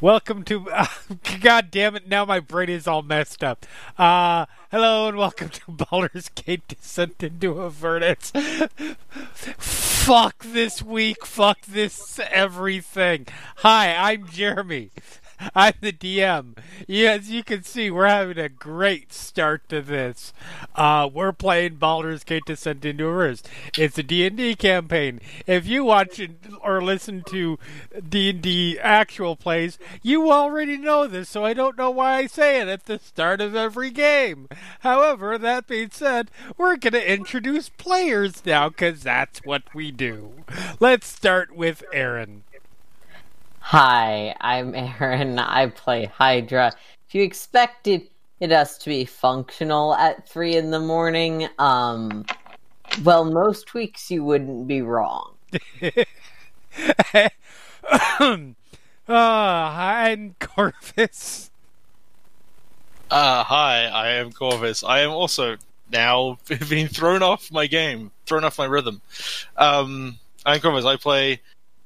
Welcome to. Uh, God damn it! Now my brain is all messed up. Uh, hello and welcome to Baldur's Gate Descent into Avernus. fuck this week. Fuck this everything. Hi, I'm Jeremy. I'm the DM. Yeah, as you can see, we're having a great start to this. Uh, we're playing Baldur's Gate Descent into Avernus. It's a D&D campaign. If you watch or listen to D&D actual plays, you already know this, so I don't know why I say it at the start of every game. However, that being said, we're going to introduce players now, because that's what we do. Let's start with Erin. Hi, I'm Erin. I play Hydra. If you expected it us to be functional at three in the morning, um, well, most weeks you wouldn't be wrong. uh, I'm Korvys. Uh, hi, I am Korvys. I am also now being thrown off my game, thrown off my rhythm. Um, I'm Korvys. I play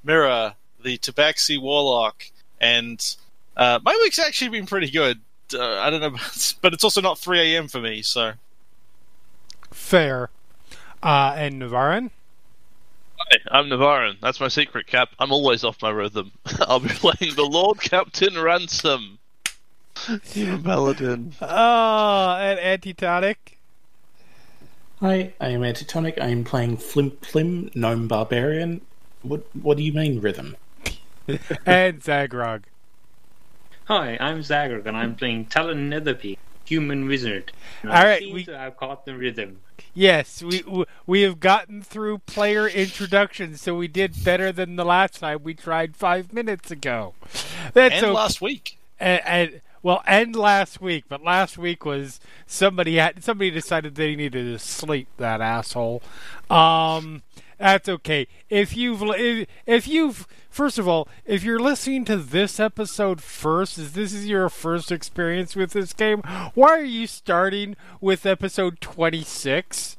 Mirror, the Tabaxi Warlock, and uh, my week's actually been pretty good. Uh, I don't know, but it's also not 3 a.m. for me, so. Fair. Uh, and Navarran? Hi, I'm Navarran. That's my secret cap. I'm always off my rhythm. I'll be playing the Lord Captain Ransome. You paladin. Oh, and Antitonic? Hi, I am Antitonic. I am playing Flimp Plim, Gnome Barbarian. What What do you mean rhythm? and Zaghrog. Hi, I'm Zaghrog, and I'm playing Talon Netherpeak, human wizard. And All I right, seem we- to have caught the rhythm. Yes, we we- we have gotten through player introductions, so we did better than the last time we tried five minutes ago. That's and okay. last week. and, and well, and last week, but last week was somebody had somebody decided they needed to sleep. That asshole. Um, that's okay. If you've if, if you've first of all, if you're listening to this episode first, is this is your first experience with this game? Why are you starting with episode twenty six?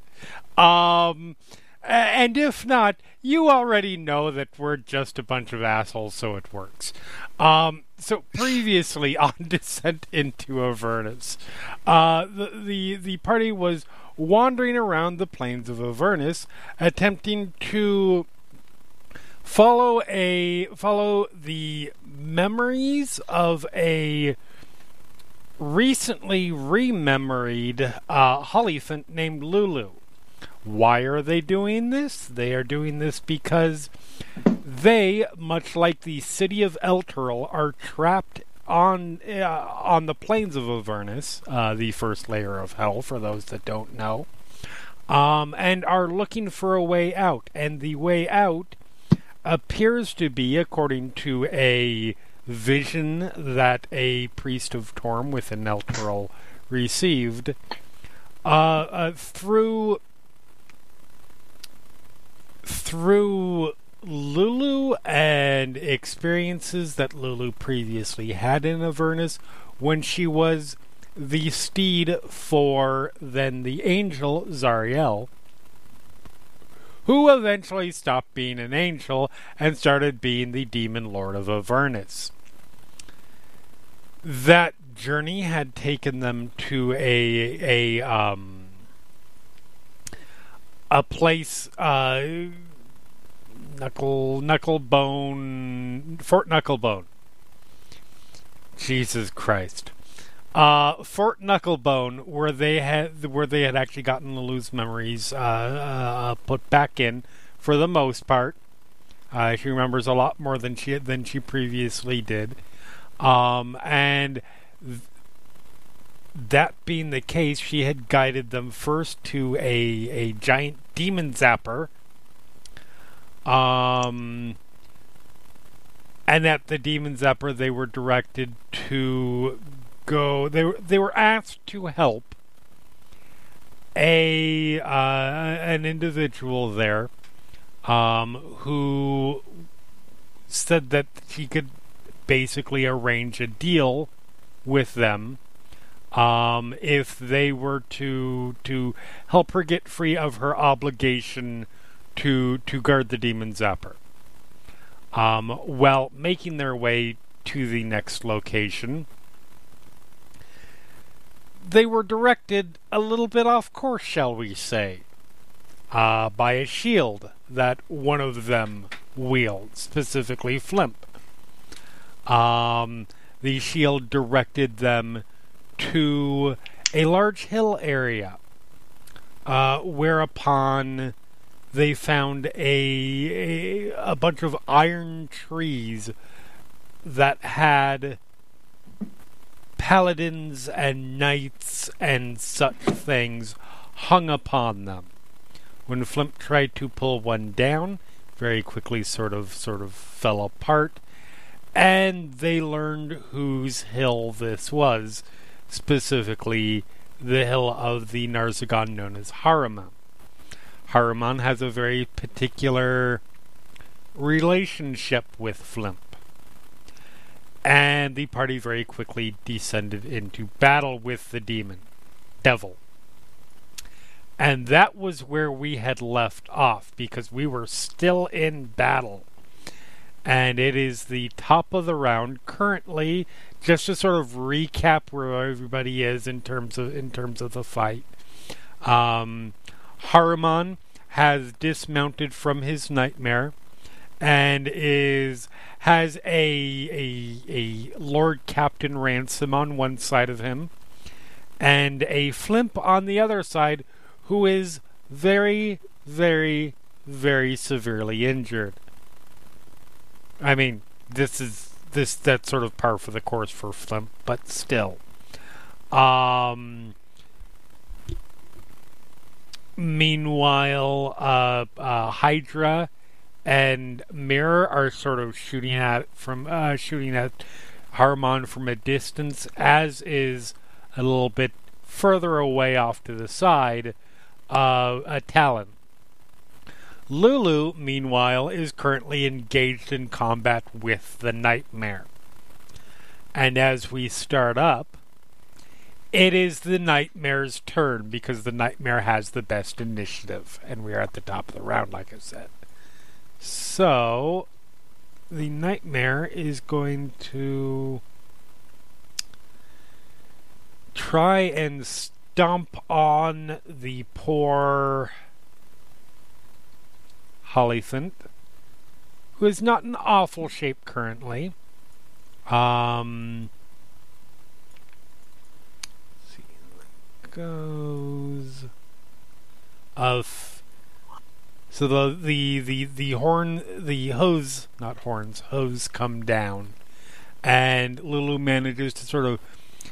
Um. And if not, you already know that we're just a bunch of assholes, so it works. Um, so previously on Descent into Avernus, uh, the, the the party was wandering around the plains of Avernus, attempting to follow a follow the memories of a recently rememoried uh, Hollyphant named Lulu. Why are they doing this? They are doing this because they, much like the city of Elturel, are trapped on uh, on the plains of Avernus, uh, the first layer of hell. For those that don't know, um, and are looking for a way out. And the way out appears to be, according to a vision that a priest of Torm within Elturel received, uh, uh, through through Lulu and experiences that Lulu previously had in Avernus when she was the steed for then the angel Zariel, who eventually stopped being an angel and started being the demon lord of Avernus. that journey had taken them to a a um a place uh knuckle knucklebone Fort Knucklebone. Jesus Christ. Uh, Fort Knucklebone, where they had where they had actually gotten Lulu's memories uh, uh, put back in for the most part. Uh, she remembers a lot more than she than she previously did, um, and th- that being the case, she had guided them first to a a giant demon zapper. Um, and at the demon zapper, they were directed to go. They were they were asked to help a uh, an individual there um, who said that he could basically arrange a deal with them um, if they were to to help her get free of her obligation to to guard the demon zapper. Um, while making their way to the next location, they were directed a little bit off course, shall we say, uh, by a shield that one of them wields, specifically Flimp. Um, the shield directed them to a large hill area, uh, whereupon they found a, a a bunch of iron trees that had paladins and knights and such things hung upon them. When Flimp tried to pull one down, very quickly sort of sort of fell apart, and they learned whose hill this was, specifically the hill of the Narzugon known as Haruman. Haruman has a very particular relationship with Flimp. And the party very quickly descended into battle with the demon, devil. And that was where we had left off because we were still in battle. And it is the top of the round currently, just to sort of recap where everybody is in terms of in terms of the fight. Um, Haruman has dismounted from his nightmare and is has a a a Lord Captain Ransome on one side of him and a Flimp on the other side who is very very very severely injured. I mean, this is this that's sort of par for the course for Flimp, but still. Um Meanwhile, uh, uh, Hydra and Mirror are sort of shooting at from uh, shooting at Haruman from a distance, as is a little bit further away off to the side, uh, a Talon. Lulu, meanwhile, is currently engaged in combat with the Nightmare. And as we start up, it is the Nightmare's turn because the Nightmare has the best initiative, and we are at the top of the round, like I said. So, the Nightmare is going to try and stomp on the poor Hollyphant, who is not in awful shape currently. Um, let's see, that goes of so the the the the horn the hose not horns hose come down, and Lulu manages to sort of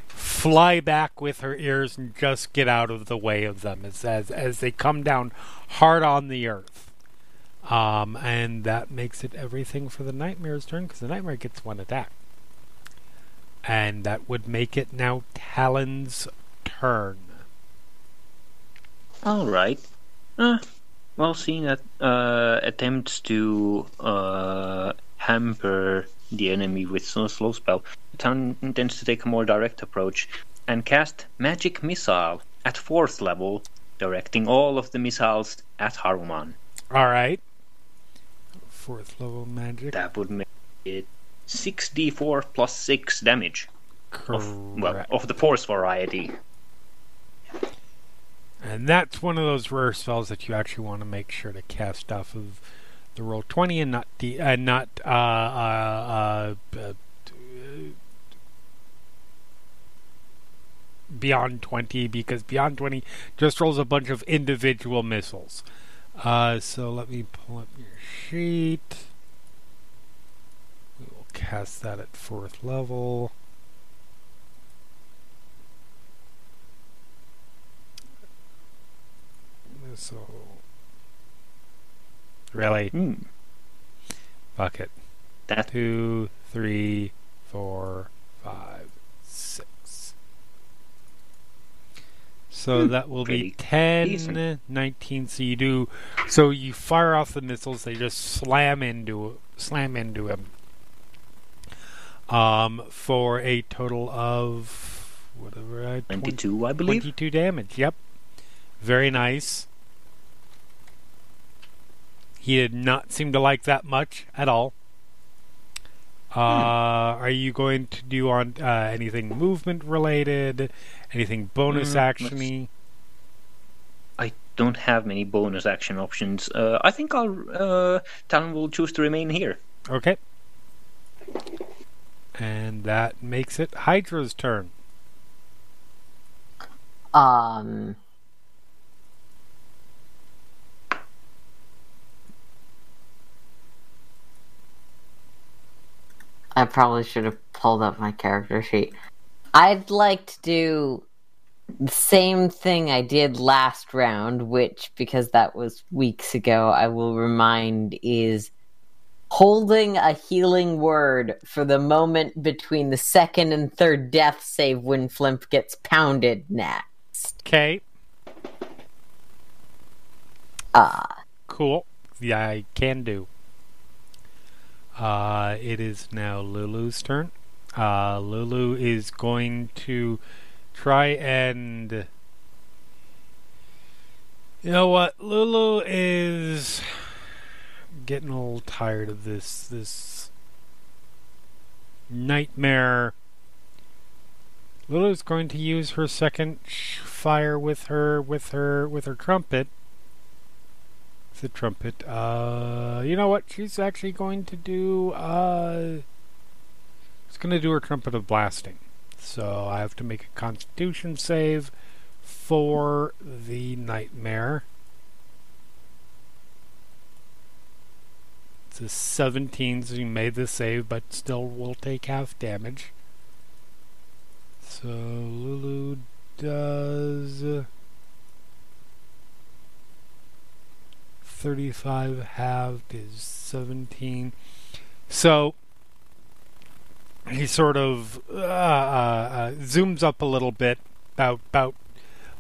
fly back with her ears and just get out of the way of them as as, as they come down hard on the earth. Um, and that makes it everything for the nightmare's turn because the nightmare gets one attack, and that would make it now Talon's turn. All right. Uh, well, seeing that uh, attempts to uh, hamper the enemy with slow, slow spell, Talon intends to take a more direct approach and cast Magic Missile at fourth level, directing all of the missiles at Haruman. All right, fourth level magic. That would make it 6d4 plus 6 damage. Of, well, of the force variety. And that's one of those rare spells that you actually want to make sure to cast off of the roll twenty and not the uh, not uh, uh, uh, uh, beyond twenty because beyond twenty just rolls a bunch of individual missiles. So let me pull up your sheet. We will cast that at fourth level. Missile. Really? Hmm. Fuck it. That Two, three, four, five, six. So that will be pretty 10, decent. 19. So you do, so you fire off the missiles. They just slam into, slam into him. Um, for a total of whatever I 22, I believe. 22 damage. Yep. Very nice. He did not seem to like that much at all. Uh, Are you going to do on uh, anything movement related? Anything bonus Mm, actiony? I don't have many bonus action options. Uh, I think I'll. Uh, Talon will choose to remain here. Okay. And that makes it Hydra's turn. Um. I probably should have pulled up my character sheet. I'd like to do the same thing I did last round, which, because that was weeks ago, I will remind is holding a healing word for the moment between the second and third death save when Flimp gets pounded next. Okay. Ah. Cool. Yeah, I can do. Uh, it is now Lulu's turn. Uh, Lulu is going to try and. You know what? Lulu is getting a little tired of this this nightmare. Lulu's going to use her second fire with her with her with her trumpet the trumpet. Uh, you know what? She's actually going to do. Uh, she's going to do her trumpet of blasting. So I have to make a Constitution save for the nightmare. It's a 17, so you made the save, but still will take half damage. So Lulu does. 35 halved is 17. So he sort of uh, uh, uh, zooms up a little bit, about about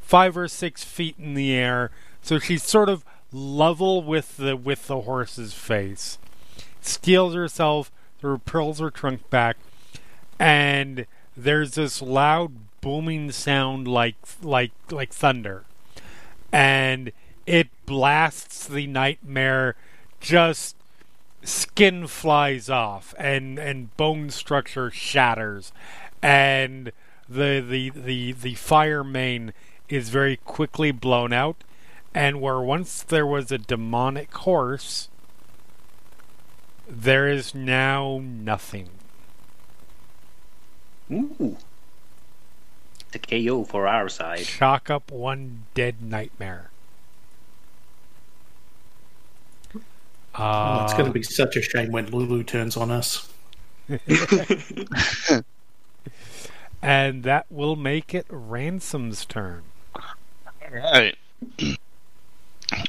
five or six feet in the air. So she's sort of level with the with the horse's face. Steels herself, through pulls her trunk back, and there's this loud booming sound like like like thunder, and it blasts the nightmare just skin flies off and and bone structure shatters and the the the the fire mane is very quickly blown out and where once there was a demonic horse there is now nothing Ooh. The KO for our side. chalk up one dead nightmare Oh, it's going Uh, to be such a shame when Lulu turns on us. and that will make it Ransome's turn. Right.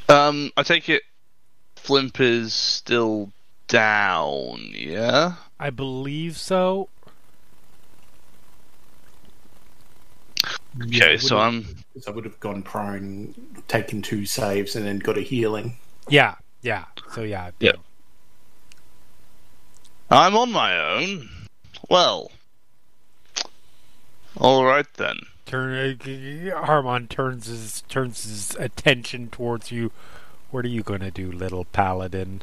um, I take it Flimp is still down, yeah? I believe so. Okay, so I'm I would have gone prone, taken two saves, and then got a healing. Yeah, yeah. So yeah. Yeah. I'm on my own. Well, all right then. Turn. Uh, Haruman turns his turns his attention towards you. What are you gonna do, little paladin?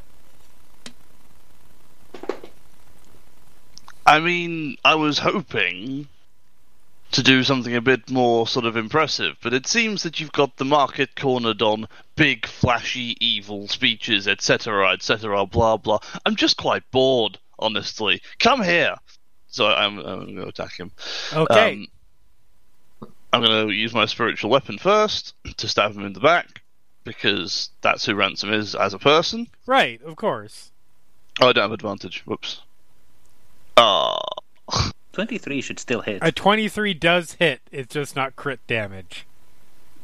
I mean, I was hoping to do something a bit more sort of impressive. But it seems that you've got the market cornered on big, flashy, evil speeches, etc., etc., blah blah. I'm just quite bored, honestly. Come here. So I'm, I'm going to attack him. Okay. Um, I'm going to use my spiritual weapon first to stab him in the back because that's who Ransome is as a person. right, of course. Oh, I don't have advantage. Whoops. Ah. 23 should still hit. A 23 does hit. It's just not crit damage.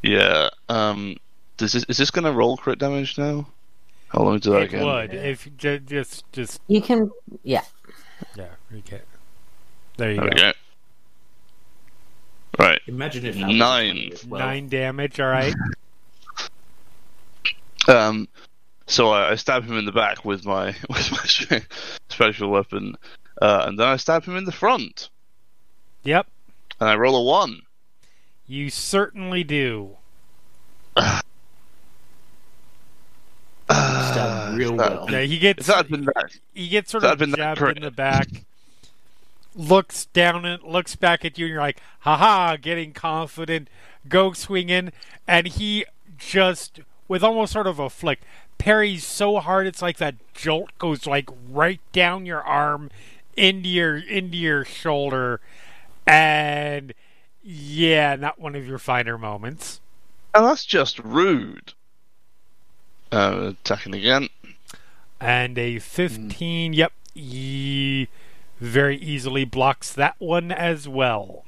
Yeah. Um. Does this, is this going to roll crit damage now? How long do that It again? would if ju- just just You can, yeah. yeah. Okay. There you There we go. go. Right. Imagine if that was Nine. as well. Nine damage. All right. Um. So I, I stab him in the back with my with my special weapon, uh, and then I stab him in the front, Yep. and I roll a one. You certainly do. Stabbed real that- well. Yeah, he gets been that, he gets sort of had been jabbed crit- in the back. Looks down and looks back at you, and you're like, haha, getting confident, go swinging, and he just, with almost sort of a flick, parries so hard it's like that jolt goes like right down your arm into your into your shoulder, and yeah, not one of your finer moments. oh, that's just rude. Uh, attacking again. And a 15, yep, he very easily blocks that one as well.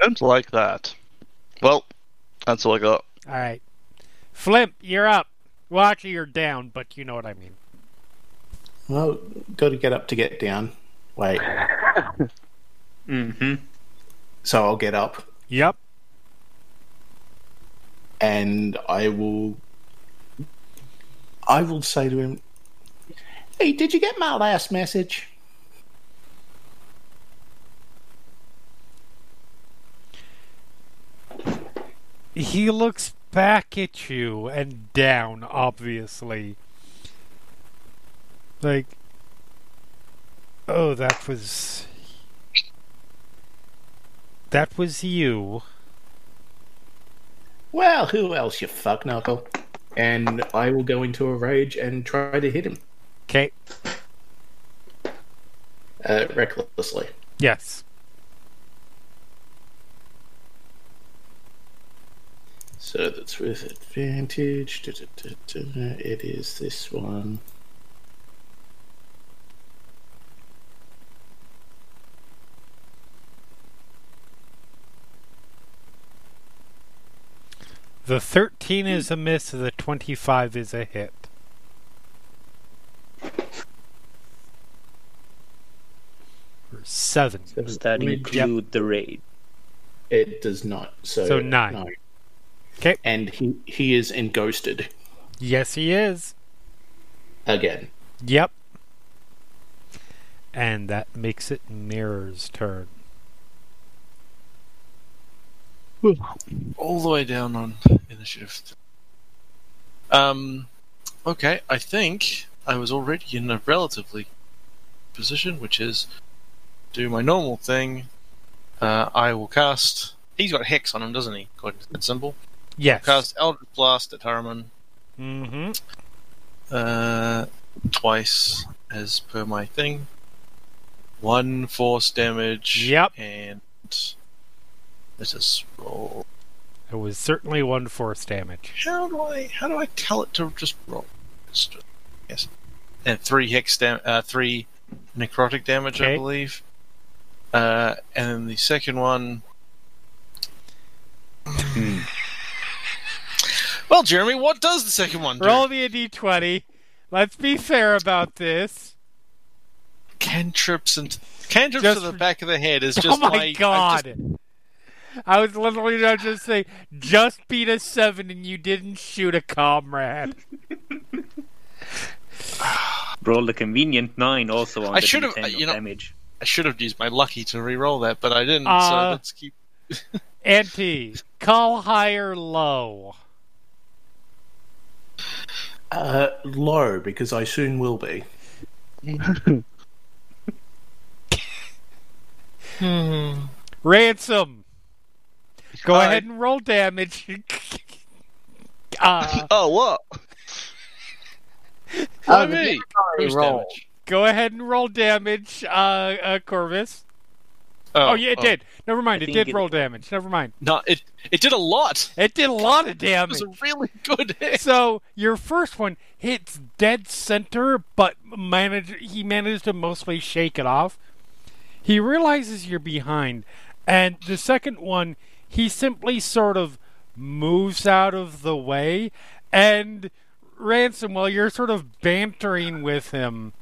Don't like that. Well, that's all I got. All right. Flimp, you're up. Well, actually, you're down, but you know what I mean. Well, got to get up to get down. Wait, mm-hmm. so I'll get up Yep. and I will. I will say to him, "Hey, did you get my last message?" He looks back at you and down, obviously. Like, oh, that was. That was you. Well, who else, you fuck knuckle? And I will go into a rage and try to hit him Okay. uh, recklessly. Yes. So that's with advantage. It is this one. The 13 is a miss, the 25 is a hit. Or 7. Does that Yep. include the raid? It does not. So, So nine. no. 'Kay. And he he is enghosted Yes, he is. again. Yep. And that makes it Mirror's turn. all the way down on initiative. Um, okay, I think I was already in a relatively position, which is do my normal thing. Uh, I will cast. He's got hex on him, doesn't he? According to that symbol. Yes. Cast Eldritch Blast at Haruman Mm-hmm. uh, twice as per my thing. One force damage. Yep. And let us roll. It was certainly one force damage. How do I how do I tell it to just roll? Just- Yes, and three hex dam- uh, three necrotic damage, I believe. Uh, and then the second one. well, Jeremy, what does the second one do? Roll me a d20. Let's be fair about this. Cantrips and cantrips Just to the back of the head is just oh my I've god! just- I was literally going to just say, just beat a seven and you didn't shoot a comrade. Roll the convenient nine also on I the should've- D10 uh, you know- damage. I should have used my lucky to re-roll that, but I didn't. so Uh, let's keep. Auntie, call high or low. Uh, low because I soon will be. Hmm. Ransome. Go Hi. ahead and roll damage. uh, Oh, what? Oh, Why the me? game's already Boost rolled. damage. go ahead and roll damage, uh, uh, Korvys. Oh, yeah, it did. Never mind. I It think did it- roll damage. Never mind. No, it it did a lot. It did a lot of damage. It damage. was a really good hit. So your first one hits dead center, but manage he managed to mostly shake it off. He realizes you're behind, and the second one he simply sort of moves out of the way, and Ransome while you're sort of bantering with him,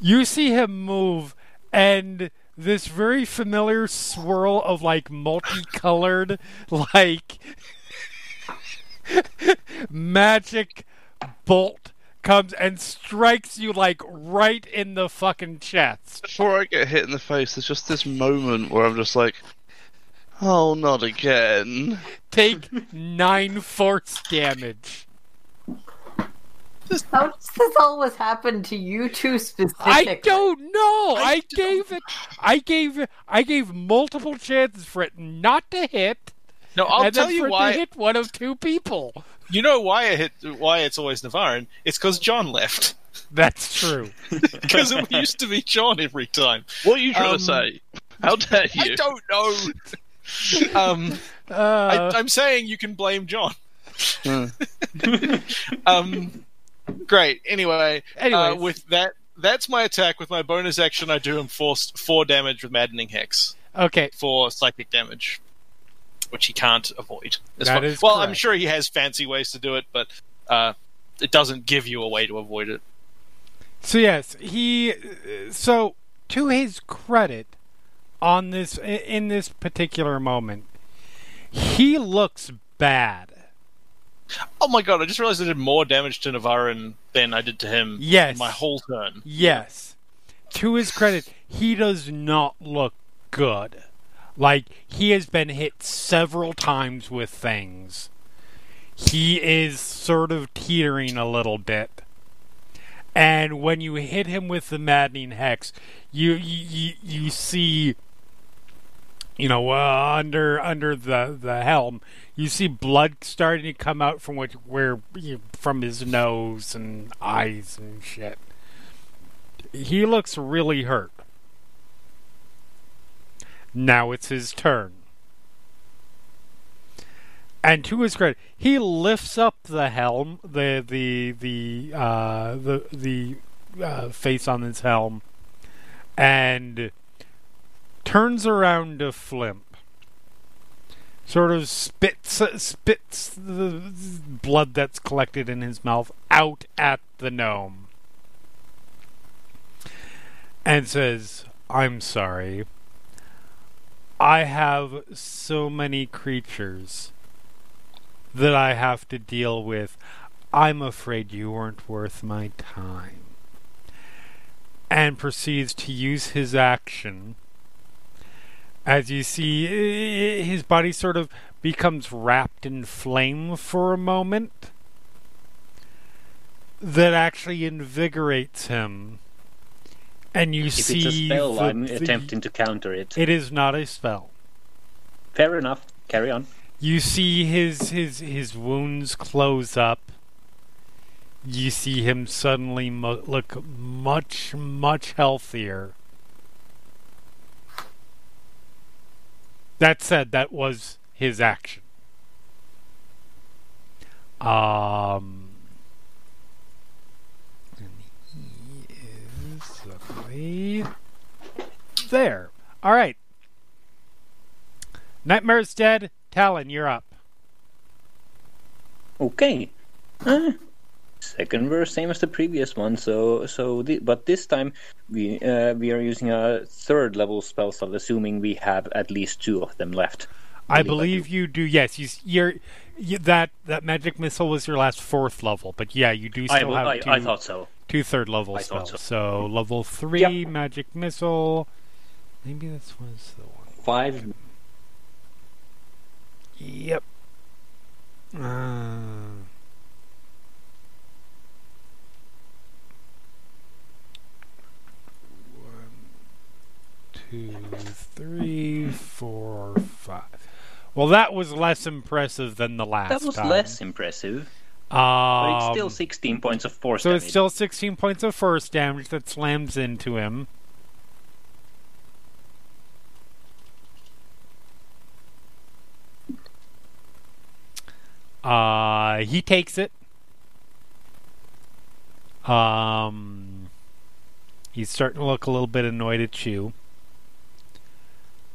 you see him move, and this very familiar swirl of like multicolored like magic bolt comes and strikes you like right in the fucking chest. Before I get hit in the face, there's just this moment where I'm just like, oh, not again. Take nine force damage. How does this always happen to you two specifically? I don't know. I, I gave it. I gave. I gave multiple chances for it not to hit, No, I'll and tell then you for it to why. hit one of two people. You know why I hit why it's always Navarran? It's because John left. That's true. Because it used to be John every time. What are you trying Um, to say? How dare you? I you? don't know. um, Uh, I, I'm saying you can blame John. Hmm. Um, great. Anyway, uh, with that, that's my attack. With my bonus action, I do him force four damage with maddening hex okay. for psychic damage, which he can't avoid. As That far- well, I'm sure he has fancy ways to do it, but uh, it doesn't give you a way to avoid it. So yes, he. So to his credit, on this in this particular moment, he looks bad. Oh my god! I just realized I did more damage to Navarran than I did to him. Yes. my whole turn. Yes. To his credit, he does not look good. Like, he has been hit several times with things. He is sort of teetering a little bit. And when you hit him with the maddening hex, you you, you, you see you know, uh, under under the the helm, you see blood starting to come out from what where from his nose and eyes and shit. He looks really hurt. Now it's his turn. And to his credit, he lifts up the helm, the the the uh, the the uh, face on his helm, and turns around to Flimp. Sort of spits spits the blood that's collected in his mouth out at the gnome, and says, "I'm sorry. I have so many creatures." that I have to deal with. I'm afraid you weren't worth my time. And proceeds to use his action. As you see, his body sort of becomes wrapped in flame for a moment. That actually invigorates him. And you If see. it's a spell, the- I'm the- attempting to counter it. It is not a spell. Fair enough. Carry on. You see his his his wounds close up. You see him suddenly mo- look much much healthier. That said, that was his action. Um, he there. All right. Nightmare's dead. Talon, you're up. Okay. Uh, second verse, same as the previous one. So, so, the, but this time we uh, we are using a third level spell slot, assuming we have at least two of them left. I believe I you do. Yes, you, you're you, that that magic missile was your last fourth level, but yeah, you do I, still have I, two, I thought so. two third level spells. so. So level three Yep. magic missile. Maybe this was the one. Five. Yep. Uh, one, two, three, four, five. Well, that was less impressive than the last. That was time. less impressive, but Um, it's still 16 points of force so damage. it's still 16 points of force damage that slams into him. Uh, he takes it. Um, he's starting to look a little bit annoyed at you.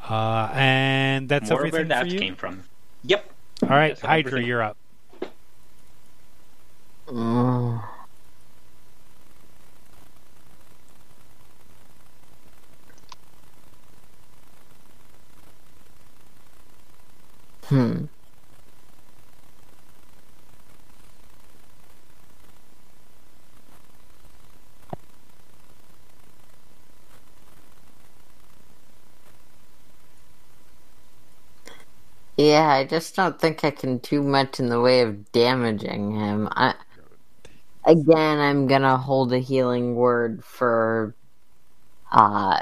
Uh, and that's More where that for you. came from. Yep. All right, That's Hydra, everything. you're up. Mm. Hmm. Yeah, I just don't think I can do much in the way of damaging him. I, again, I'm gonna hold a healing word for, uh,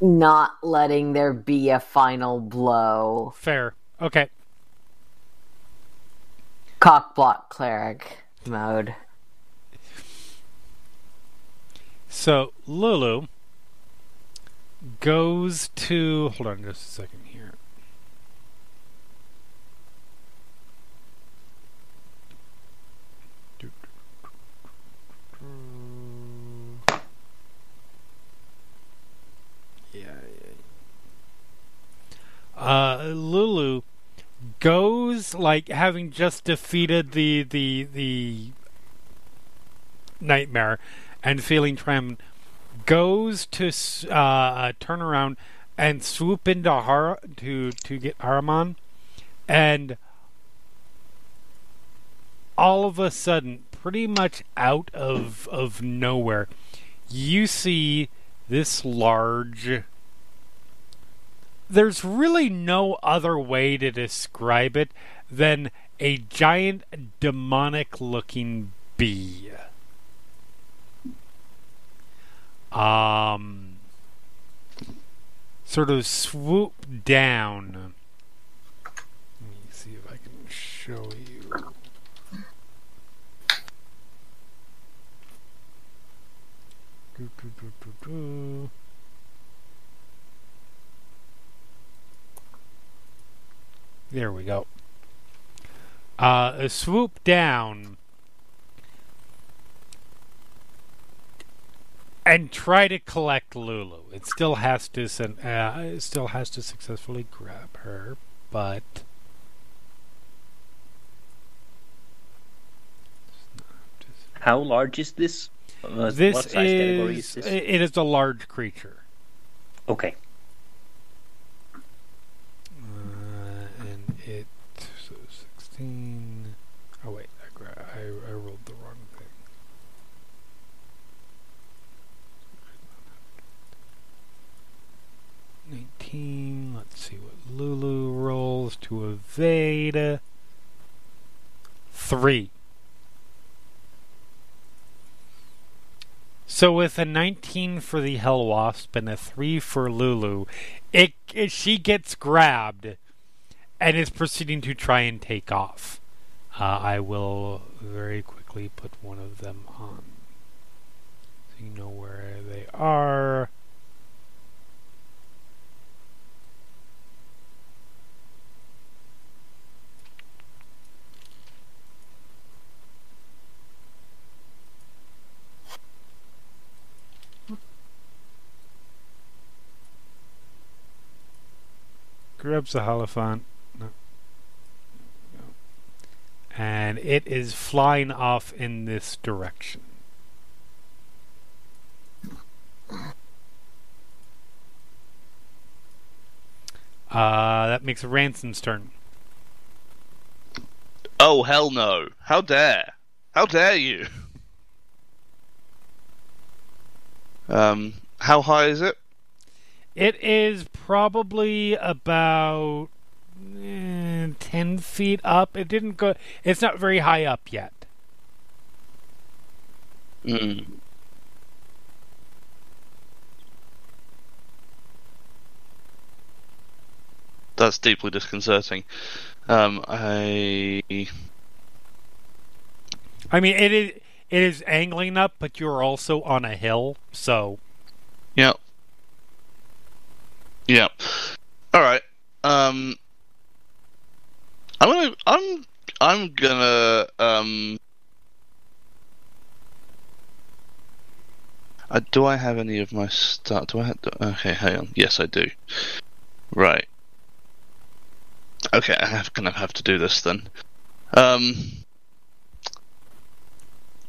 not letting there be a final blow. Fair. Okay. Cockblock cleric mode. So Lulu goes to hold on just a second here. Yeah, yeah. Uh, Lulu goes like having just defeated the the the nightmare and feeling triumphant goes to uh, turn around and swoop into Har to to get Haruman, and all of a sudden, pretty much out of of nowhere, you see this large. There's really no other way to describe it than a giant demonic looking bee um, sort of swoop down. Let me see if I can show you. Do, do, do. There we go. Uh, a swoop down and try to collect Lulu. It still has to uh, it still has to successfully grab her, but How large is this? Uh, this what size category is, is this? it is a large creature, Okay. uh, and it so sixteen. Oh wait, I, gra- I I rolled the wrong thing. Nineteen. Let's see what Lulu rolls to evade. Three. So with a 19 for the Hell Wasp and a 3 for Lulu, it, it she gets grabbed and is proceeding to try and take off. Uh, I will very quickly put one of them on. So you know where they are. Grabs the Hollyphant. And it is flying off in this direction. Uh, that makes Ransome's turn. Oh hell no! How dare! How dare you! Um, how high is it? It is probably about eh, ten feet up. It didn't go. It's not very high up yet. Mm. That's deeply disconcerting. Um, I. I mean, it is it is angling up, but you're also on a hill, so. Yeah yeah. All right. Um, I'm gonna I'm I'm gonna um. Uh, do I have any of my stuff? Do I have? Okay, hang on. Yes, I do. Right. Okay, I have gonna have to do this then. Um,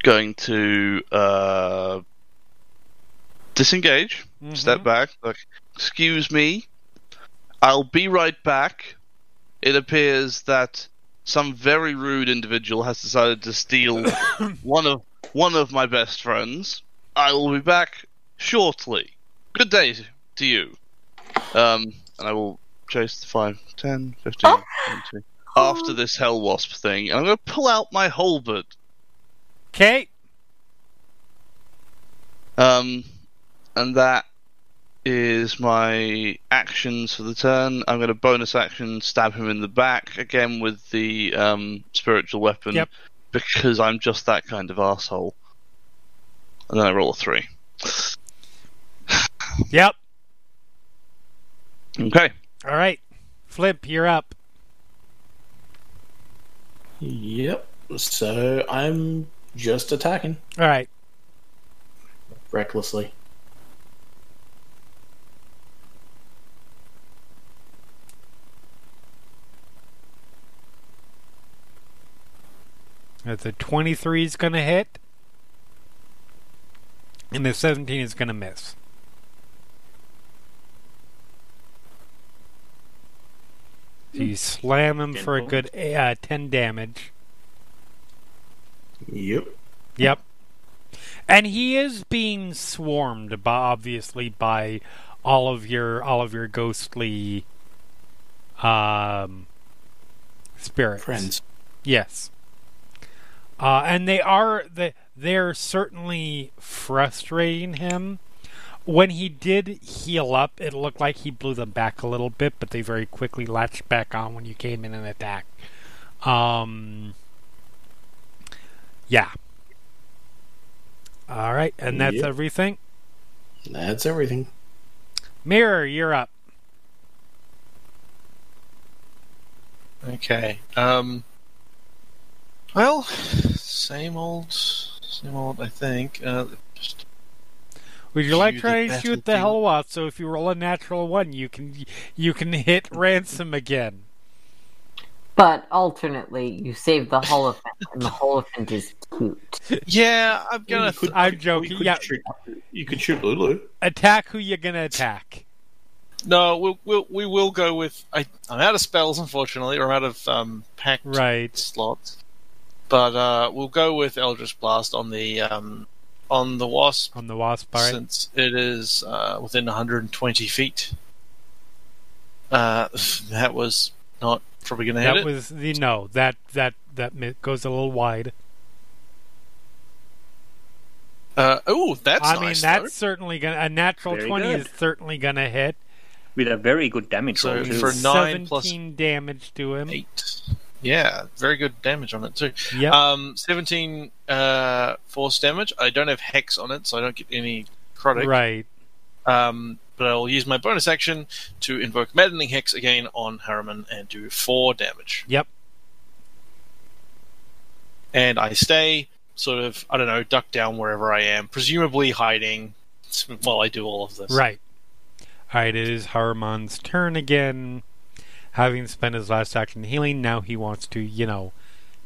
going to uh disengage, step Mhm. back. Like, excuse me, I'll be right back. It appears that some very rude individual has decided to steal one of one of my best friends. I will be back shortly. Good day to you. Um, and I will chase the 5, 10, 15, 20. After this hell wasp thing, and I'm going to pull out my halberd. okay. Um, and that is my actions for the turn. I'm going to bonus action stab him in the back again with the um, spiritual weapon Yep. because I'm just that kind of asshole. And then I roll a three. Yep. Okay. All right. Flip, you're up. Yep. So I'm just attacking All right. recklessly. That's the 23 is going to hit. And the 17 is going to miss. So you slam him for a good uh, 10 damage. Yep. Yep. And he is being swarmed by obviously by all of your all of your ghostly um spirits. Friends. Yes. Uh, and they are they they're certainly frustrating him. When he did heal up, it looked like he blew them back a little bit, but they very quickly latched back on when you came in and attacked. Um, yeah. All right, and that's Yep. everything. That's everything. Mirror, you're up. Okay. Um. Well, same old, same old. I think. Uh, just Would you like to try the and shoot the battlefield. Hellwat? So if you roll a natural one, you can you can hit Ransome again. But alternately, you save the Hollyphant, and the Hollyphant is cute. yeah, I'm gonna. You could- I'm you joking. could Yeah, shoot- you could shoot Lulu. attack who you're gonna attack. No, we'll, we'll we will go with. I I'm out of spells, unfortunately, or I'm out of um pact Right. slots. But uh, we'll go with Eldritch Blast on the um on the wasp on the wasp. All right. since it is uh, within 120 feet. Uh, that was not probably going to hit That it. was the no. That that that goes a little wide. Uh, oh, that's I mean, nice. that's certainly gonna a natural Very twenty good. is certainly gonna hit. With a very good damage So roll, too. for nine plus Seventeen damage to him. eight. Yeah, very good damage on it too. Yeah, Um, 17 uh, force damage. I don't have hex on it, so I don't get any necrotic. right. Um, but I'll use my bonus action to invoke maddening hex again on Haruman and do four damage. Yep. And I stay sort of I don't know, duck down wherever I am, presumably hiding while I do all of this. Right. All right. It is Haruman's turn again. Having spent his last action healing, now he wants to, you know,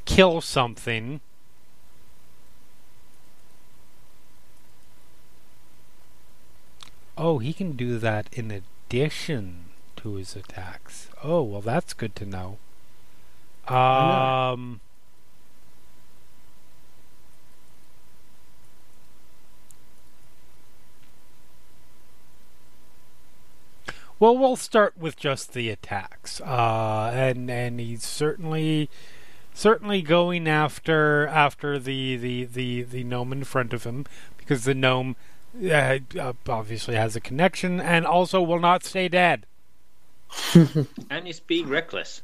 kill something. Oh, he can do that in addition to his attacks. Oh, well, that's good to know. Um. Well, we'll start with just the attacks, uh, and and he's certainly certainly going after after the the the the gnome in front of him because the gnome uh, uh, obviously has a connection and also will not stay dead. And he's being reckless.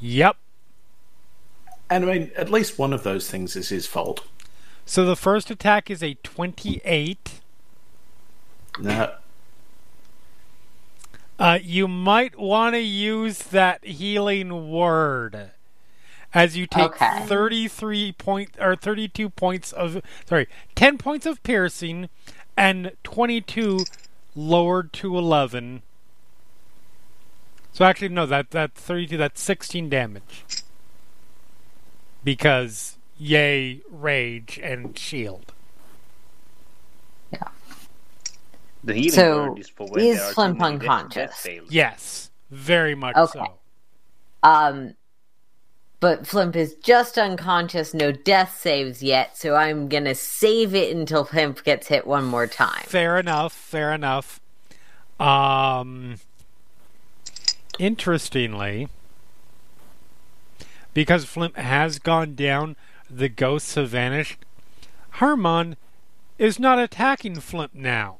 Yep. And I mean, at least one of those things is his fault. So the first attack is a 28. No, Uh, you might want to use that healing word as you take Okay. 33 point or 32 points of sorry 10 points of piercing and 22 lowered to 11 so actually no that that 32 that's 16 damage. Because yay rage and shield The healing So, word is for when is Flimp too death- unconscious? death yes very much Okay. so Um, but Flimp is just unconscious, no death saves yet, so I'm gonna save it until Flimp gets hit one more time. Fair enough. Fair enough. Um, interestingly, because Flimp has gone down, the ghosts have vanished. Haruman is not attacking Flimp now.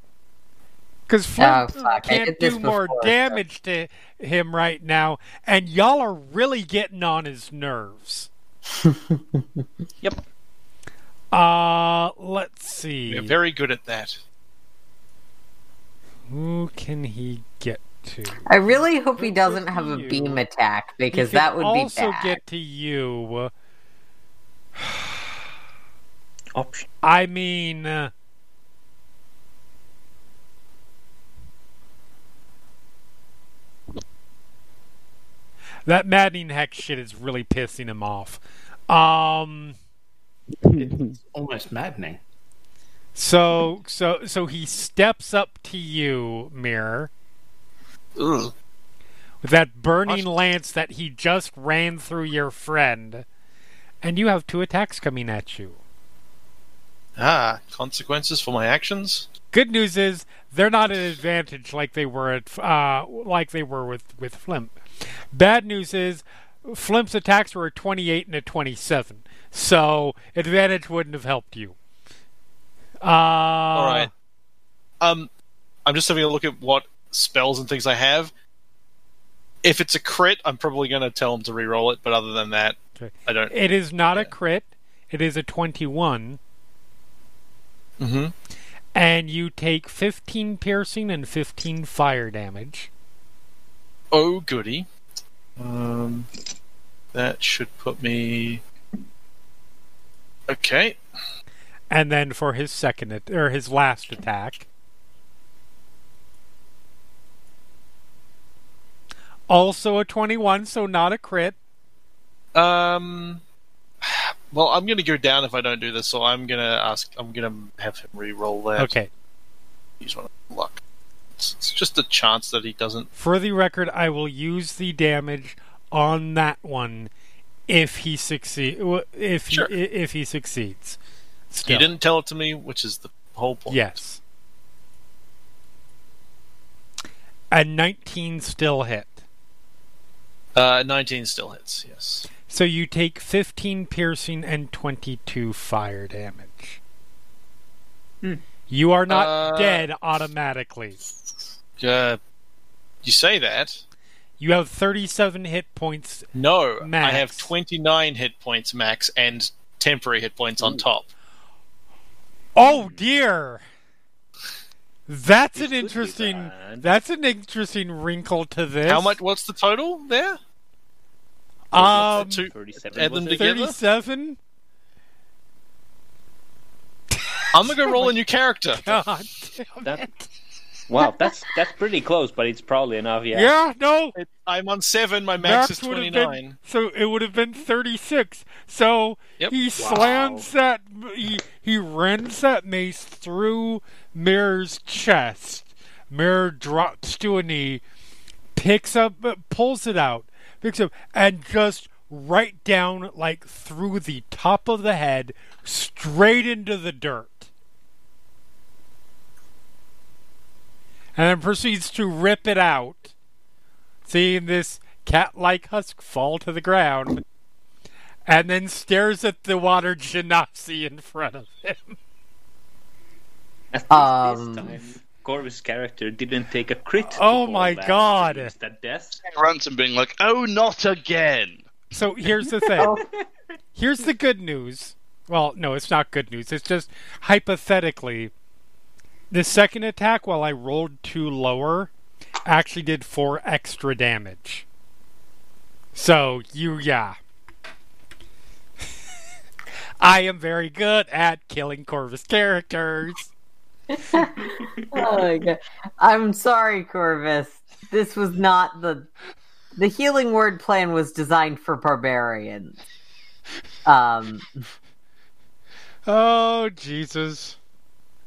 Because Oh, I can't did this do more before, so- damage to him right now, and y'all are really getting on his nerves. Yep. Uh, let's see. We're very good at that. Who can he get to? I really hope he Good doesn't have a you. beam attack because He can that would be also bad. get to you. Option. I mean, uh, that maddening hex shit is really pissing him off. Um, it's almost maddening. so so so he steps up to you, Mirror, Ugh. with that burning lance that he just ran through your friend, and you have two attacks coming at you. Ah, consequences for my actions. Good news is they're not an advantage like they were at uh, like they were with with Flimp. Bad news is Flimp's attacks were a 28 and a 27, so advantage wouldn't have helped you. Uh, All right. Um, I'm just having a look at what spells and things I have. If it's a crit, I'm probably going to tell him to re-roll it. But other than that, Okay. I don't. It is not a crit. It is a 21, hmm and you take 15 piercing and 15 fire damage. Oh, goody. Um, that should put me. Okay. And then for his second at- or his last attack, also a 21, so not a crit. Um. Well, I'm going to go down if I don't do this, so I'm going to ask. I'm going to have him re-roll that. Okay. Use one of luck. It's, it's just a chance that he doesn't. For the record, I will use the damage on that one if he succeed. If he, Sure. i- if he succeeds. Still. He didn't tell it to me, which is the whole point. Yes. A 19 still hit. Uh, 19 still hits. Yes. So you take 15 piercing and 22 fire damage. Hmm. You are not Uh, dead automatically. Uh, you say that. You have 37 hit points. No, Max. I have 29 hit points max and temporary hit points on top. Oh dear. That's This an interesting that's an interesting wrinkle to this. How much? What's the total there? Um Two- 37 add them together? 37? I'm gonna go roll a new character. God damn That- Wow, that's that's pretty close, but it's probably enough. Yeah. Yeah, no. It- I'm on seven. My max, is 29. so it would have been 36. So Yep. he slams that he he rends that mace through Mirror's chest. Mirror drops to a knee, picks up, uh, pulls it out, picks up, and just right down like through the top of the head, straight into the dirt. And then proceeds to rip it out, seeing this cat like husk fall to the ground, and then stares at the water genasi in front of him. At least Um, this time. Korvys' character didn't take a crit. Oh my back God. against That death. Ransome being like, "Oh, not again." So here's the thing. Here's the good news. Well, no, it's not good news. It's just hypothetically, the second attack, while I rolled two lower, actually did four extra damage. So you, yeah. I am very good at killing Korvys characters. Oh my god. I'm sorry, Korvys. This was not the the healing word plan was designed for barbarians. Um Oh Jesus,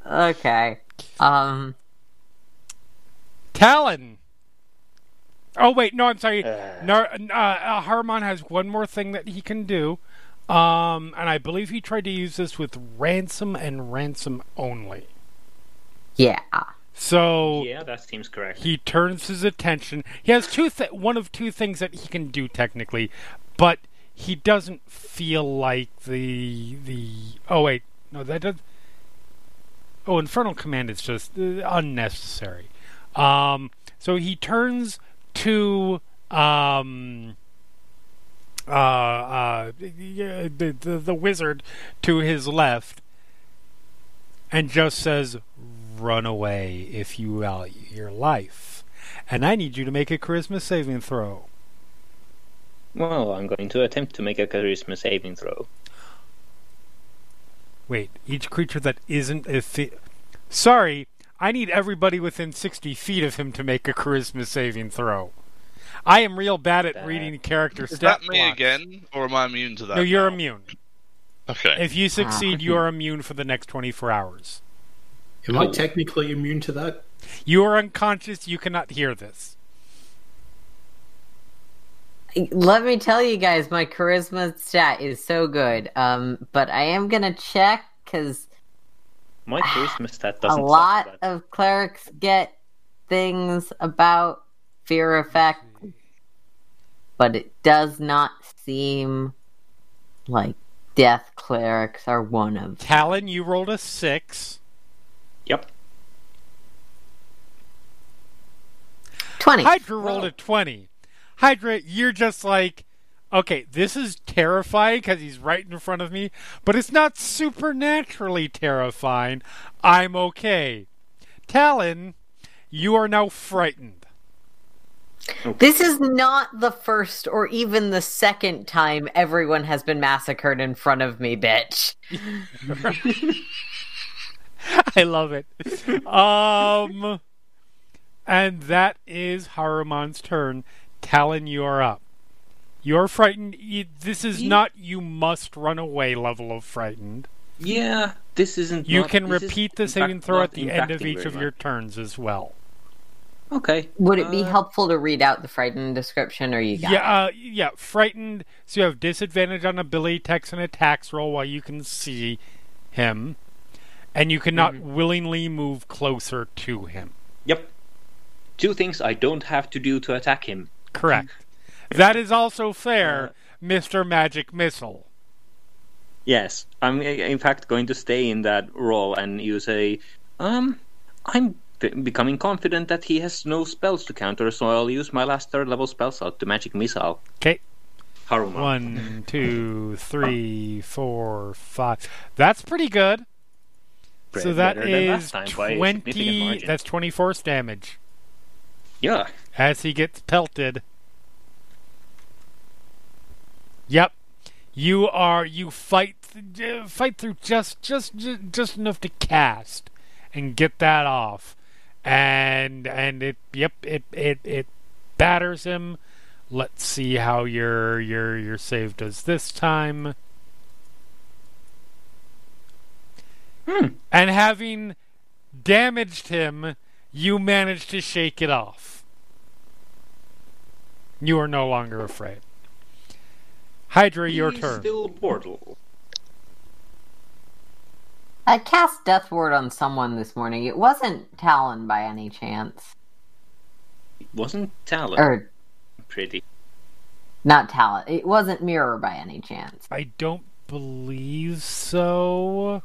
okay. Um Talon. Oh wait, no, I'm sorry. Uh. Nar- uh, uh, Haruman has one more thing that he can do, um, and I believe he tried to use this with Ransome and Ransome only. yeah. So Yeah, that seems correct. he turns his attention. He has two, th- one of two things that he can do technically, but he doesn't feel like the the. Oh wait, no, that does. Oh, Infernal Command is just uh, unnecessary. Um, so he turns to um, uh, uh, the, the the wizard to his left, and just says, "Run away if you value your life." And I need you to make a charisma saving throw. Well, I'm going to attempt to make a charisma saving throw. Wait, each creature that isn't a fi- Sorry, I need everybody within 60 feet of him to make a charisma saving throw. I am real bad at That- reading character Is stat that me blocks. again, or am I immune to that? No, you're now? immune. Okay. If you succeed, you ah. are immune for the next 24 hours. Am I technically immune to that? You are unconscious, you cannot hear this. Let me tell you guys, my charisma stat is so good. Um, but I am gonna check because My charisma stat doesn't suck, lot but- of clerics get things about fear effect, but it does not seem like death clerics are one of them. Talon, you rolled a 6. Yep. Twenty. Hydra rolled a 20. Hydra, you're just like, okay, this is terrifying because he's right in front of me, but it's not supernaturally terrifying. I'm okay. Talon, you are now frightened. This is not the first or even the second time everyone has been massacred in front of me, bitch. I love it. Um, and that is Haruman's turn. Talon, you are up. You're frightened. This is Ye- not you must run away level of frightened. Yeah, this isn't. You not- can this repeat the in saving fact throw at the end of each very of your turns as well. Okay. Would it be Uh, helpful to read out the frightened description, or you got? Yeah, uh, yeah. Frightened. So you have disadvantage on ability text and attacks roll while you can see him, and you cannot Mm-hmm. willingly move closer to him. Yep. Two things I don't have to do to attack him. Correct. that is also fair, Uh, Mister Magic Missile. Yes, I'm in fact going to stay in that role and use a. Um, I'm becoming confident that he has no spells to counter, so I'll use my last third level spell slot to magic missile. Okay. Haruman. One, two, three, four, five. That's pretty good. Bre- so that better than last is time by a significant twenty. That's twenty force damage Yeah. as he gets pelted. Yep, you are. You fight. Fight through just, just, ju- just enough to cast and get that off, and and it. Yep, it it it batters him. Let's see how your your your save does this time. Hmm. And having damaged him, you manage to shake it off. You are no longer afraid. Hydra, your He's turn. Still mortal. I cast Death Ward on someone this morning. It wasn't Talon by any chance. It wasn't Talon. Or, Pretty. not Talon. It wasn't Mirror by any chance. I don't believe so.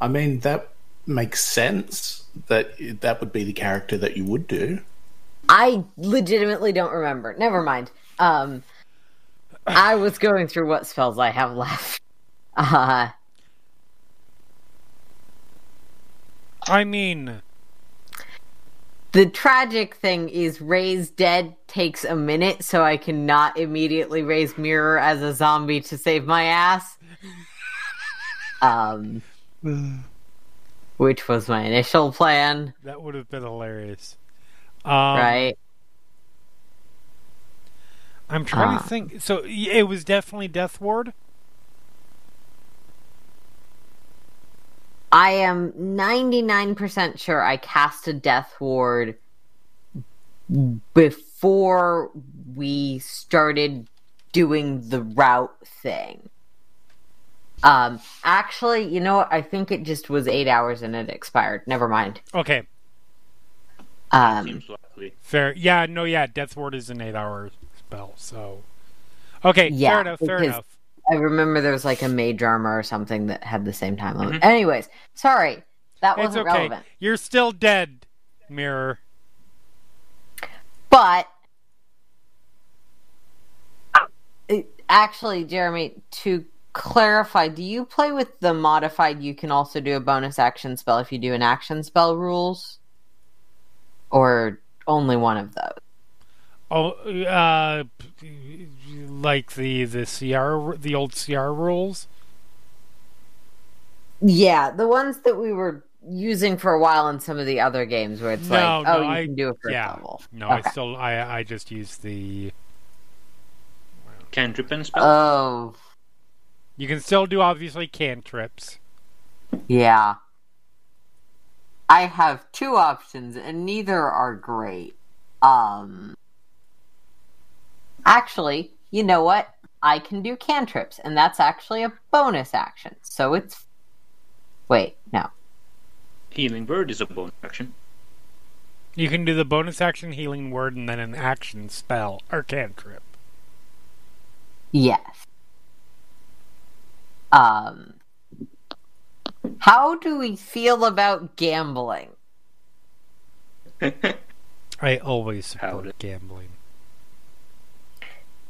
I mean that makes sense that that would be the character that you would do. I legitimately don't remember. Never mind. Um, I was going through what spells I have left. Uh, I mean, the tragic thing is raise dead takes a minute, so I cannot immediately raise mirror as a zombie to save my ass. Um, which was my initial plan, that would have been hilarious. Um, right? I'm trying Ah. to think. So it was definitely Death Ward. I am 99% sure I cast a Death Ward before we started doing the route thing. Um, actually, you know what? I think it just was eight hours and it expired. Never mind. Okay, Um, Seems likely. fair. Yeah, no, yeah. Death Ward is an eight-hour spell. So, okay, Yeah, fair enough. Fair enough. I remember there was like a mage armor or something that had the same time limit. Mhm. Anyways, sorry. That It's wasn't okay. relevant. You're still dead, Mirror. But it- actually, Jeremy, to clarify, do you play with the modified? You can also do a bonus action spell if you do an action spell rules, or only one of those. Oh, uh, like the the CR, the old CR rules. Yeah, the ones that we were using for a while in some of the other games, where it's No, like, oh, no, you I- can do it for yeah. level. No, I still I I just use the. Cantrip and spell. Oh, You can still do obviously cantrips. yeah. I have two options, and neither are great. Um, actually, you know what? I can do cantrips, and that's actually a bonus action. So it's. Wait, no. Healing word is a bonus action. You can do the bonus action healing word and then an action spell or cantrip. Yes. Um. How do we feel about gambling? I always How support did- gambling.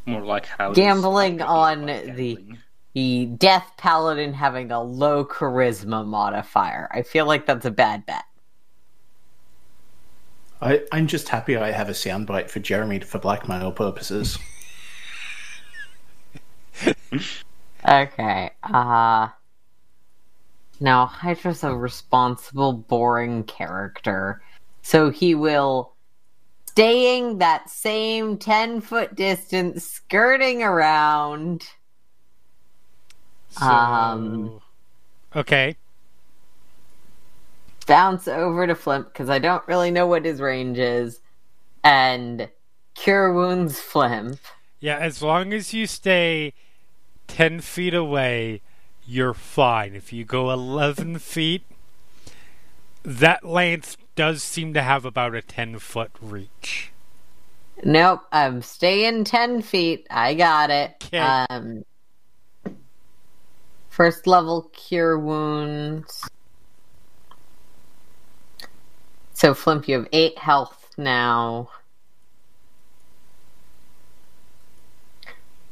More like how Gambling how on does- the- The Death Paladin having a low charisma modifier. I feel like that's a bad bet. I, I'm just happy I have a soundbite for Jeremy for blackmail purposes. Okay. Uh now Hydra's a responsible, boring character. So he will staying that same ten foot distance, skirting around. So, Um, okay. bounce over to Flimp because I don't really know what his range is, and cure wounds Flimp. Yeah, as long as you stay 10 feet away, you're fine. If you go 11 feet, that lance does seem to have about a 10 foot reach. Nope, I'm staying ten feet. I got it. 'Kay. Um, first level cure wounds. So Flimp, you have eight health now.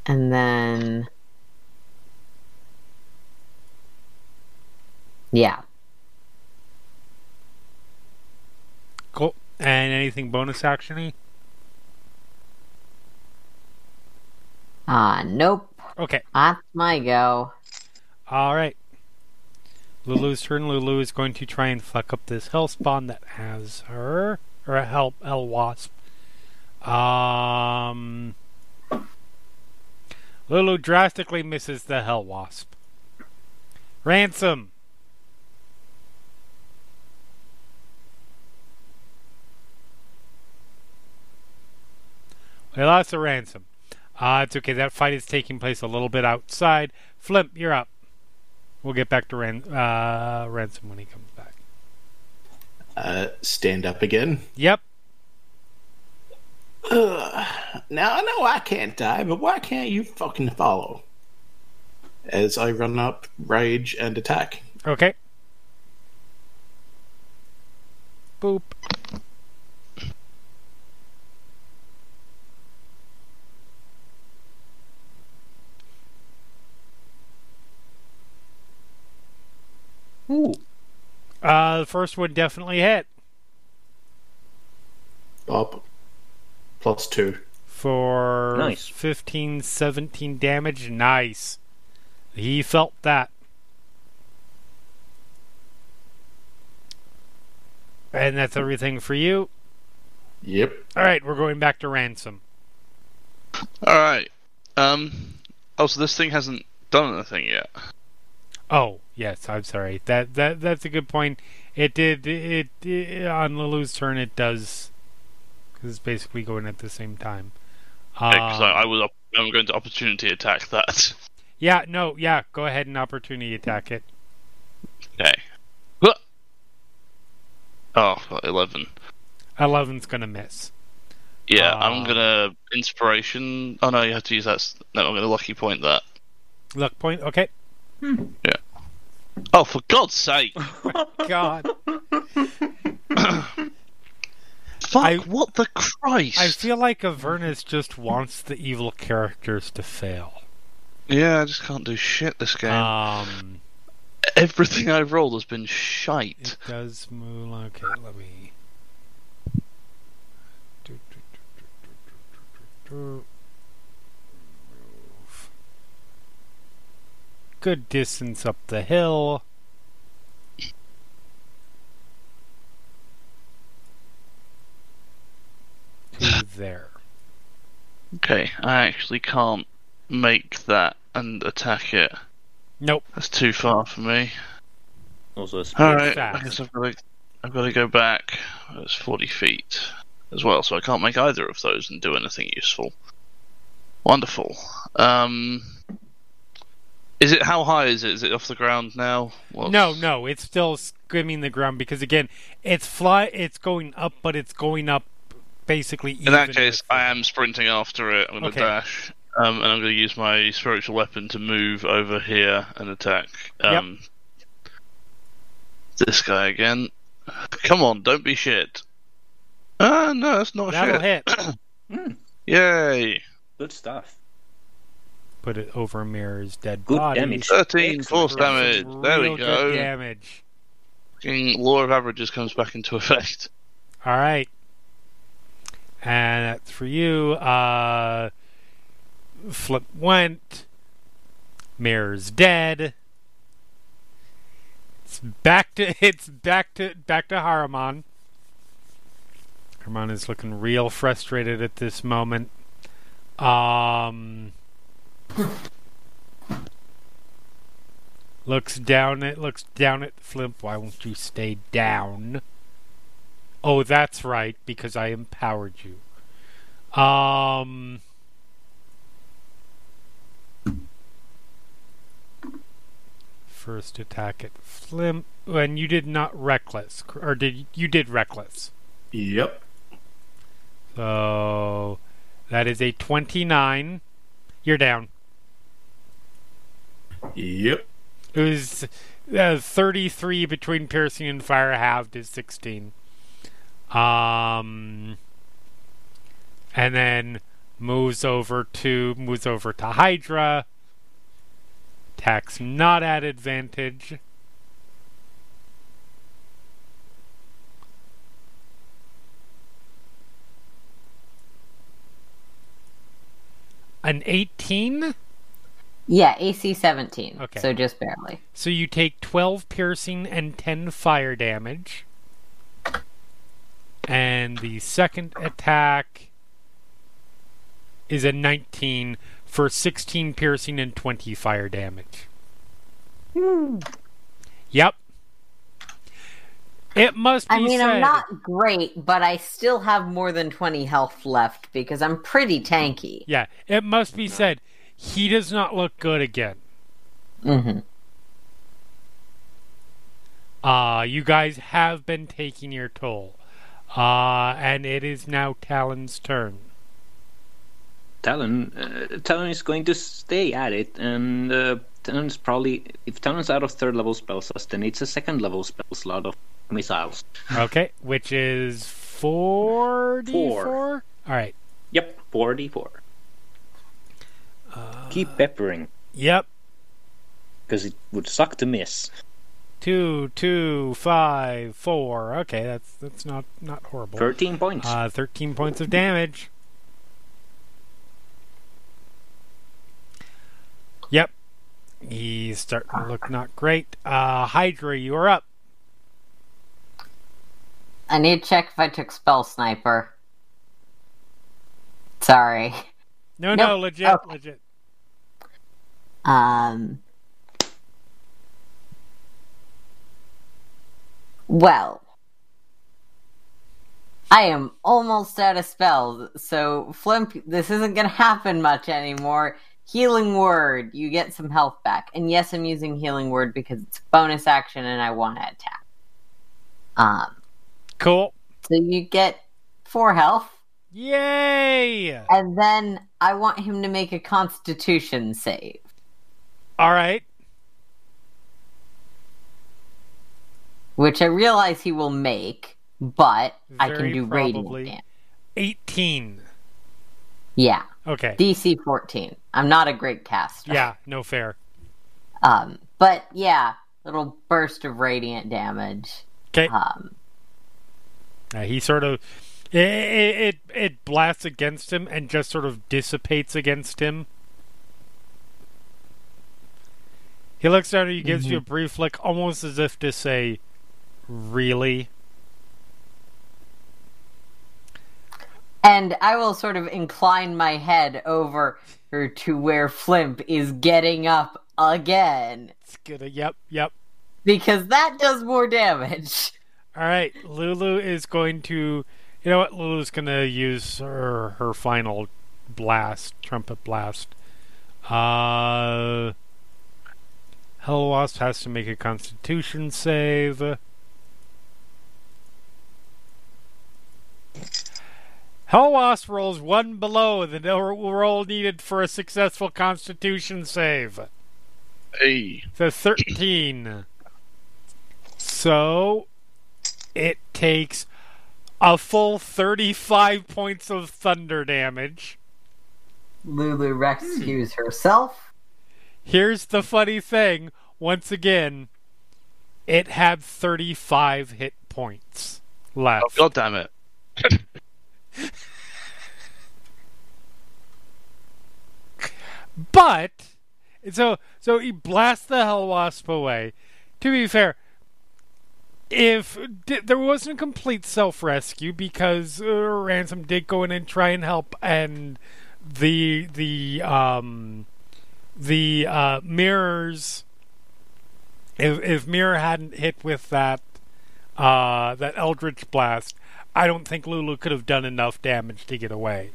And then Yeah. Cool. And anything bonus actiony? Ah, nope. Okay. That's my go. All right. Lulu's turn. Lulu is going to try and fuck up this hell spawn that has her, or a hell hell wasp. Um, Lulu drastically misses the hell wasp. Ransome. We lost a Ransome. Uh, it's okay. That fight is taking place a little bit outside. Flimp, you're up. We'll get back to Ran- uh, Ransome when he comes back. Uh, stand up again. Yep. Ugh. Now I know I can't die, but why can't you fucking follow? As I run up, rage, and attack. Okay. Boop. Ooh. Uh, the first one definitely hit Up. Plus two. for Nice. 15, 17 damage. Nice. He felt that. And that's everything for you. Yep. All right, we're going back to Ransome. All right. Um. Oh, so this thing hasn't done anything yet. Oh, yes, I'm sorry. That that that's a good point. It did it, it on Lulu's turn. It does because it's basically going at the same time. Because Um, I, I was I'm going to opportunity attack that. yeah, no, yeah. Go ahead and opportunity attack it. Okay. Huh. Oh, eleven. 11's gonna miss. Yeah, Ah. I'm gonna inspiration. Oh no, you have to use that. No, I'm gonna lucky point that. Luck point. Okay. Oh, for God's sake! God, Fuck! I- what the Christ? I feel like Avernus just wants the evil characters to fail. Yeah, I just can't do shit this game. Um, Everything I've rolled has been shite. it does move. Okay, let me. Do, do, do, do, do, do, do, do. Move. Good distance up the hill. To there. Okay, I actually can't make that and attack it. Nope. That's too far for me. Also, a All I guess I've got to. I've got to go back. It's forty feet as well, so I can't make either of those and do anything useful. Wonderful. Um, is it how high is it? Is it off the ground now? What's- No, no, it's still skimming the ground because again, it's fly. It's going up, but it's going up basically. In that case, I am sprinting after it. I'm going to Okay. dash, um, and I'm going to use my spiritual weapon to move over here and attack um, this guy again. Come on, don't be shit. Ah, no, that's not That'll shit. hit. Yay! Good stuff. Put it over Mirror's dead Good body. damage. 13 force damage. There we Real go. Good damage. Fucking Law of averages comes back into effect. All right. And that's for you. Uh, Flip went. Mirror's dead. It's back to it's back to back to Haruman. Haruman is looking real frustrated at this moment. Um looks down at looks down at Flimp. Why won't you stay down? Oh, that's right, because I empowered you. Um. First attack at Flimp, and you did not reckless, or did you did reckless? Yep. So that is a twenty-nine. You're down. Yep. It was uh, 33 between piercing and fire halved is 16. Um, and then moves over to moves over to Hydra. Attacks not at advantage. An 18? Yeah, AC 17. Okay. So just barely. So you take 12 piercing and 10 fire damage. And the second attack is a 19 for 16 piercing and 20 fire damage. Hmm. Yep. It must be I mean, said. I'm not great, but I still have more than 20 health left because I'm pretty tanky. Yeah, it must be said. He does not look good again. hmm Uh, you guys have been taking your toll. Uh, and it is now Talon's turn. Talon, uh, Talon is going to stay at it, and uh, Talon's probably if Talon's out of third level spell slots, then it's a second level spell slot of missiles. Okay, which is four d four. Four. All right. Yep, 4d4. Uh, Keep peppering, Yep. because it would suck to miss. Two, two, five, four. Okay, that's that's not not horrible. 13 points. Uh, thirteen points of damage. Yep. He's starting to look not great. Uh, Hydra, you are up. I need to check if I took Spell Sniper. Sorry. No, no, legit, Okay. legit. Um. Well, I am almost out of spells, so Flimp, this isn't gonna happen much anymore. Healing Word, you get some health back. And yes, I'm using Healing Word because it's bonus action and I want to attack. Um, Cool. so you get four health, Yay! and then I want him to make a Constitution save. All right. which I realize he will make, but I can do damage. 18. Yeah, Okay. DC 14. I'm not a great caster. Yeah, no fair. Um, but yeah, little burst of radiant damage. Okay. Um, Uh, he sort of it, it it blasts against him and just sort of dissipates against him. He looks down and he gives you a brief look, almost as if to say, "Really?" and I will sort of incline my head over to where Flimp is getting up again It's gonna. Yep, yep. because that does more damage. All right, Lulu is going to. You know what? Lulu's going to use her her final blast, trumpet blast. Uh, Hello Wasp has to make a Constitution save. Hello Wasp rolls one below the roll needed for a successful Constitution save. Hey. The 13. So it takes a full 35 points of thunder damage. Lulu hmm. rescues herself. Here's the funny thing once again, it had 35 hit points Oh, left. God damn it. But so so he blasts the hell wasp away. To be fair, if di- there wasn't a complete self rescue because uh, Ransome did go in and try and help, and the the um the uh, mirrors. If if mirror hadn't hit with that uh that eldritch blast, I don't think Lulu could have done enough damage to get away.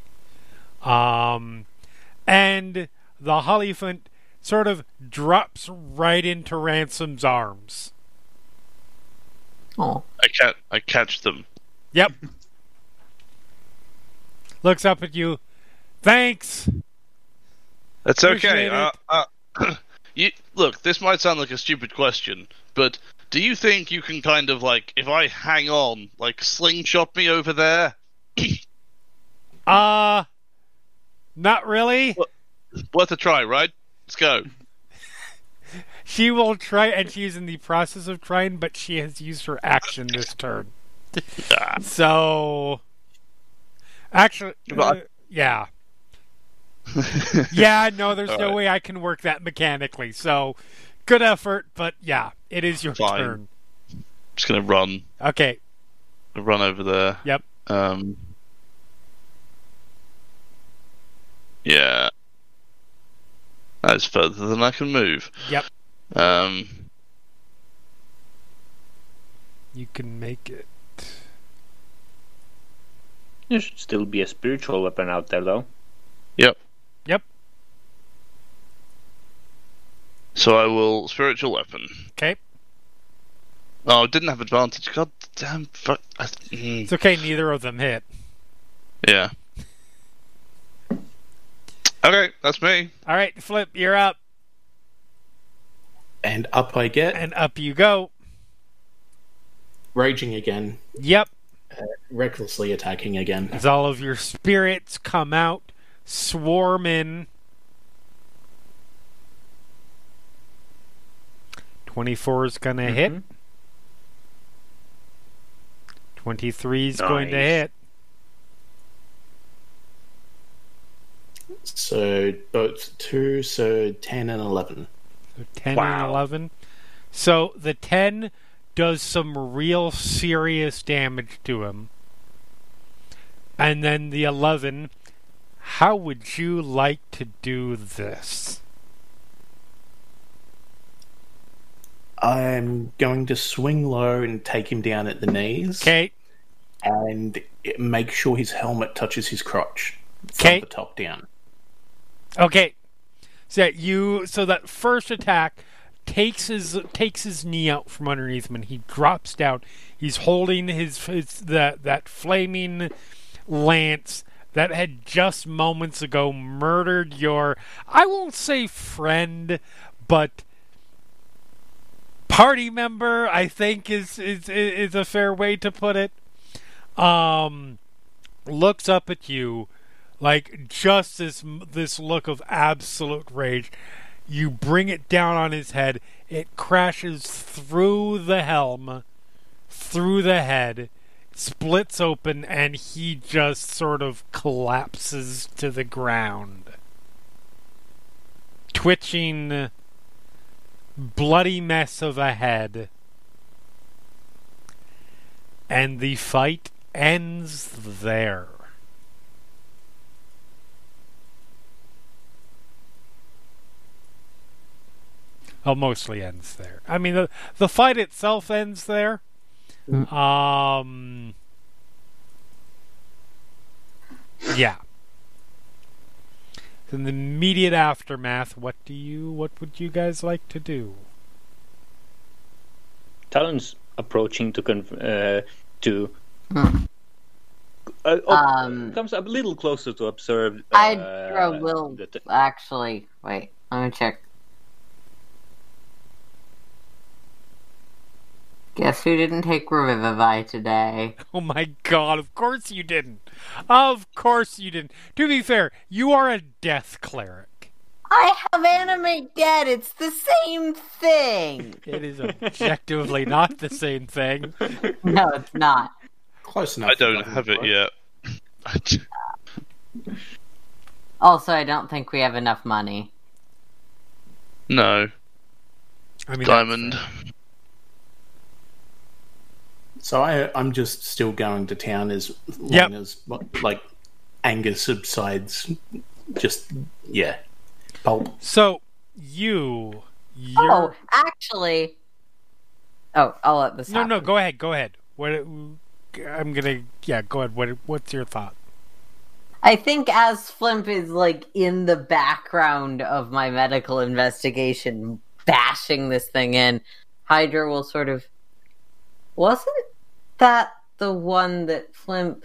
Um, and the Hollyphant sort of drops right into Ransome's arms. Oh, I can't. I catch them. Yep. Looks up at you. Thanks. That's okay. Uh, uh, you look. This might sound like a stupid question, but do you think you can kind of like, if I hang on, like slingshot me over there? Uh not really. Worth a try, right? Let's go. She will try, and she's in the process of trying, but she has used her action this turn. So, actually, uh, yeah, yeah. No, there's All no right. way I can work that mechanically. So, good effort, but yeah, it is your Fine. turn. just gonna run, Okay. run over there. Yep. Um. Yeah. That's further than I can move. Yep. Um. You can make it. There should still be a spiritual weapon out there, though. Yep. Yep. So I will spiritual weapon. Okay. Oh, didn't have advantage. God damn. Fuck. I, mm, It's okay. Neither of them hit. yeah. Okay, that's me. All right, Flip, you're up, And up I get. and up you go. raging again, Yep. recklessly attacking again. As all of your spirits come out, swarm in. 24 is going to hit. Mhm. 23 is going to hit. So both two, so ten and eleven. So 10 and 11. So the 10 does some real serious damage to him. And then the 11, how would you like to do this? I'm going to swing low and take him down at the knees, Okay, and make sure his helmet touches his crotch Okay. from the top down. okay. So that you so that first attack takes his takes his knee out from underneath him and he drops down. He's holding his, his that that flaming lance that had just moments ago murdered your I won't say friend, but party member, I think is is is a fair way to put it. Um looks up at you like just this this look of absolute rage. You bring it down on his head. It crashes through the helm, through the head, splits open, and he just sort of collapses to the ground. Twitching, bloody mess of a head. And the fight ends there. Well, mostly ends there. I mean, the the fight itself ends there. Um. Yeah. In the immediate aftermath, what do you? What would you guys like to do? Talon's approaching to conf- uh, to Hmm. uh, op- Um, comes a little closer to observe. Uh, I'd throw Will. the t- Actually, wait. Let me check. Guess who didn't take Revivify today? Oh my god, of course you didn't. Of course you didn't. To be fair, you are a death cleric. I have Animate Dead. It's the same thing. It is objectively not the same thing. No, it's not. Close enough. I don't for have it yet. Also, I don't think we have enough money. no, I mean, diamond. So I, I'm just still going to town as long Yep. as like anger subsides. Just yeah, pulp. So you, you're Oh, actually. Oh, I'll let this no, happen. no. Go ahead, go ahead. What? I'm gonna, yeah, go ahead. What? What's your thought? I think as Flimp is like in the background of my medical investigation, bashing this thing in, Hydra will sort of. Wasn't that the one that Flimp.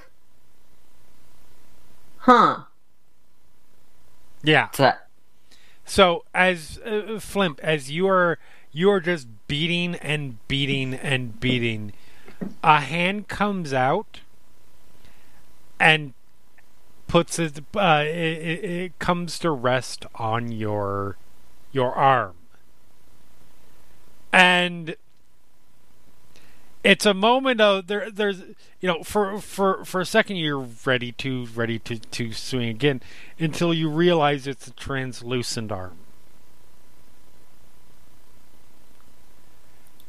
Huh. Yeah. So- So as uh, Flimp, as you are, you are just beating and beating and beating. A hand comes out and puts it. Uh, it, it, it comes to rest on your your arm, and it's a moment of there. There's you know for for for a second you're ready to ready to to swing again until you realize it's a translucent arm.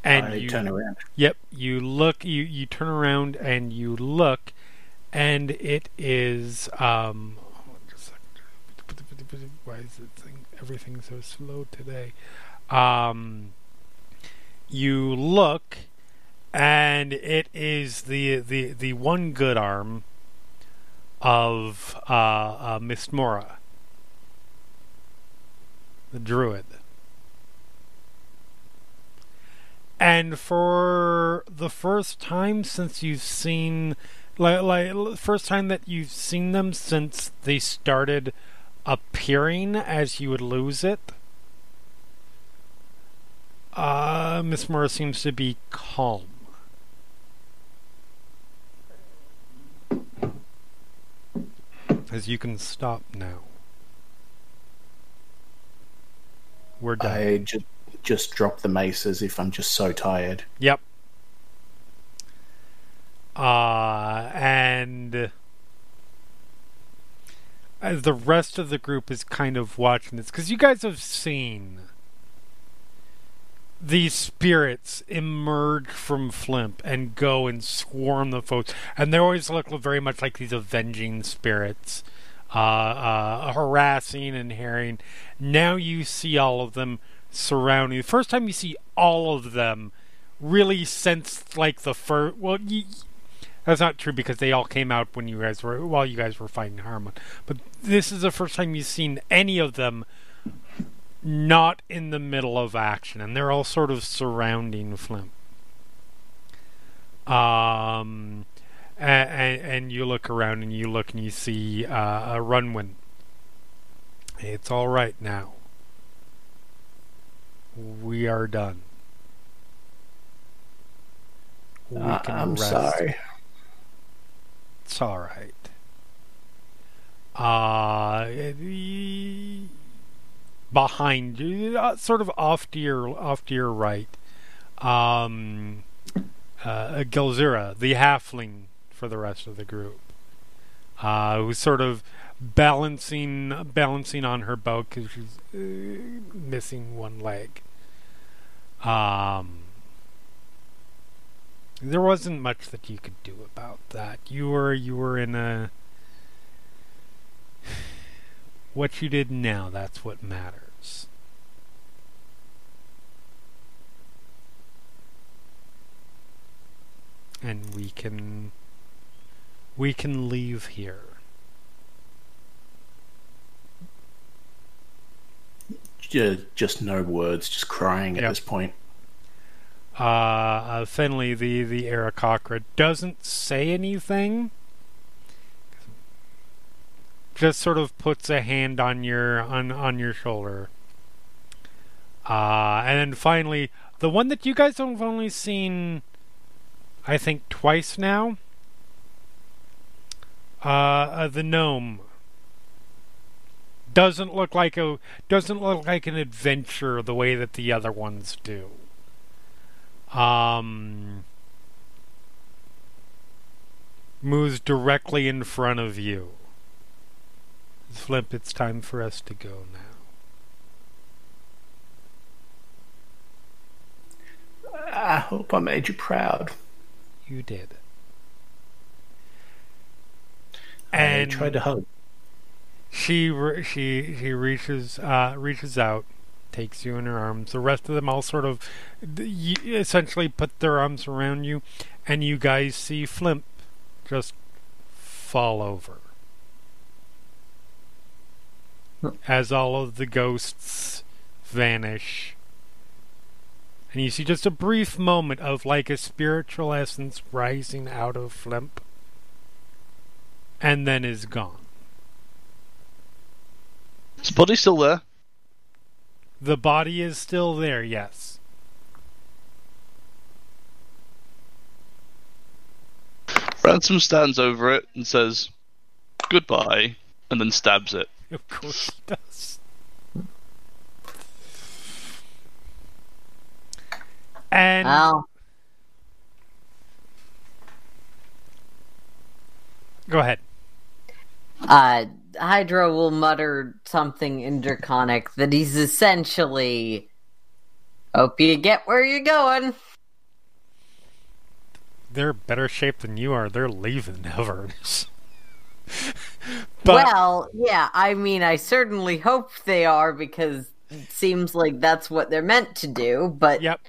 And I you turn around. Yep, you look, you you turn around and you look, and it is um. hold on just a second. Why is it thing everything so slow today? Um. You look, and it is the the the one good arm of uh, uh Miss Mora, the druid. And for the first time since you've seen, like, like first time that you've seen them since they started appearing as you would lose it, uh, Miss Mora seems to be calm. As you can stop now. We're done. I just just drop the mace as if I'm just so tired. Yep. Uh, and as the rest of the group is kind of watching this, because you guys have seen these spirits emerge from Flimp and go and swarm the folks, and they always look very much like these avenging spirits, uh, uh, harassing and harrying. Now you see all of them surrounding. The first time you see all of them, really since like the first. Well, that's not true because they all came out when you guys were while you guys were fighting Haruman. But this is the first time you've seen any of them not in the middle of action, and they're all sort of surrounding Flimp. Um, and, and you look around and you look and you see uh, a Runwin. It's all right now. We are done. We Uh, can I'm rest. sorry. It's all right. Uh, the- behind uh, sort of off to your off to your right, um, uh, Gilzira, the halfling for the rest of the group, uh, who's sort of balancing balancing on her boat because she's uh, missing one leg. Um, there wasn't much that you could do about that. You were you were in a what you did now, that's what matters. And we can we can leave here. Just no words, just crying at Yep. this point. Uh, uh Finley, the the Aarakocra, doesn't say anything. Just sort of puts a hand on your on on your shoulder. Uh, and then finally, the one that you guys have only seen, I think, twice now. Uh, uh, the gnome doesn't look like a doesn't look like an adventure the way that the other ones do. Um, moves directly in front of you. Flip, it's time for us to go now. I hope I made you proud. You did. I And tried to hug. she re- she she reaches uh, reaches out, takes you in her arms. The rest of them all sort of essentially put their arms around you, and you guys see Flimp just fall over as all of the ghosts vanish. And you see just a brief moment of like a spiritual essence rising out of Flimp, and then is gone. Is the body still there? The body is still there, yes. Ransome stands over it and says, goodbye, and then stabs it. Of course he does. And Well, go ahead. uh, Hydra will mutter something in Draconic that he's essentially. Hope you get where you're going. They're better shape than you are. They're leaving Nevers. but well, yeah, I mean, I certainly hope they are because it seems like that's what they're meant to do, but yep,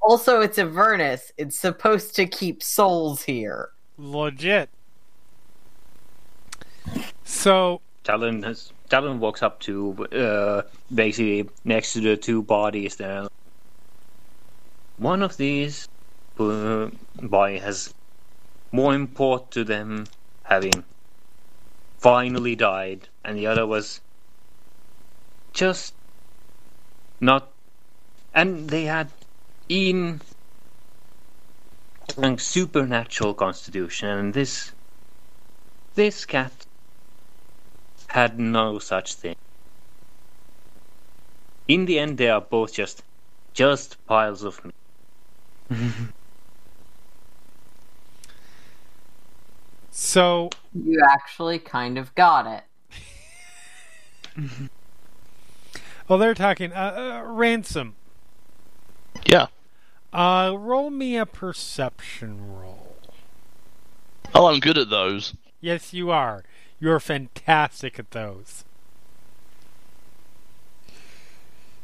also it's Avernus. It's supposed to keep souls here. legit. So Talon has Talon walks up to uh, basically next to the two bodies there. One of these uh, boy has more import to them having finally died, and the other was just not. And they had in a supernatural constitution, and this this cat had no such thing. In the end, they are both just just piles of meat. So You actually kind of got it. well, they're talking. Uh, uh, Ransome. Yeah. Uh, roll me a perception roll. Oh, I'm good at those. Yes, you are. You're fantastic at those.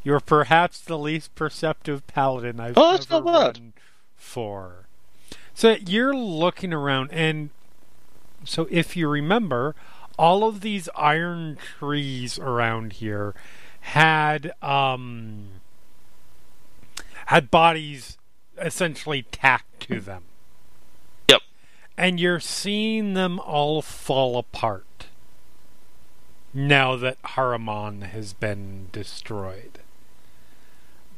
You're perhaps the least perceptive paladin I've Oh, that's ever not bad. run for. So you're looking around, and so if you remember, all of these iron trees around here had um had bodies essentially tacked to them. Yep. And you're seeing them all fall apart now that Haruman has been destroyed.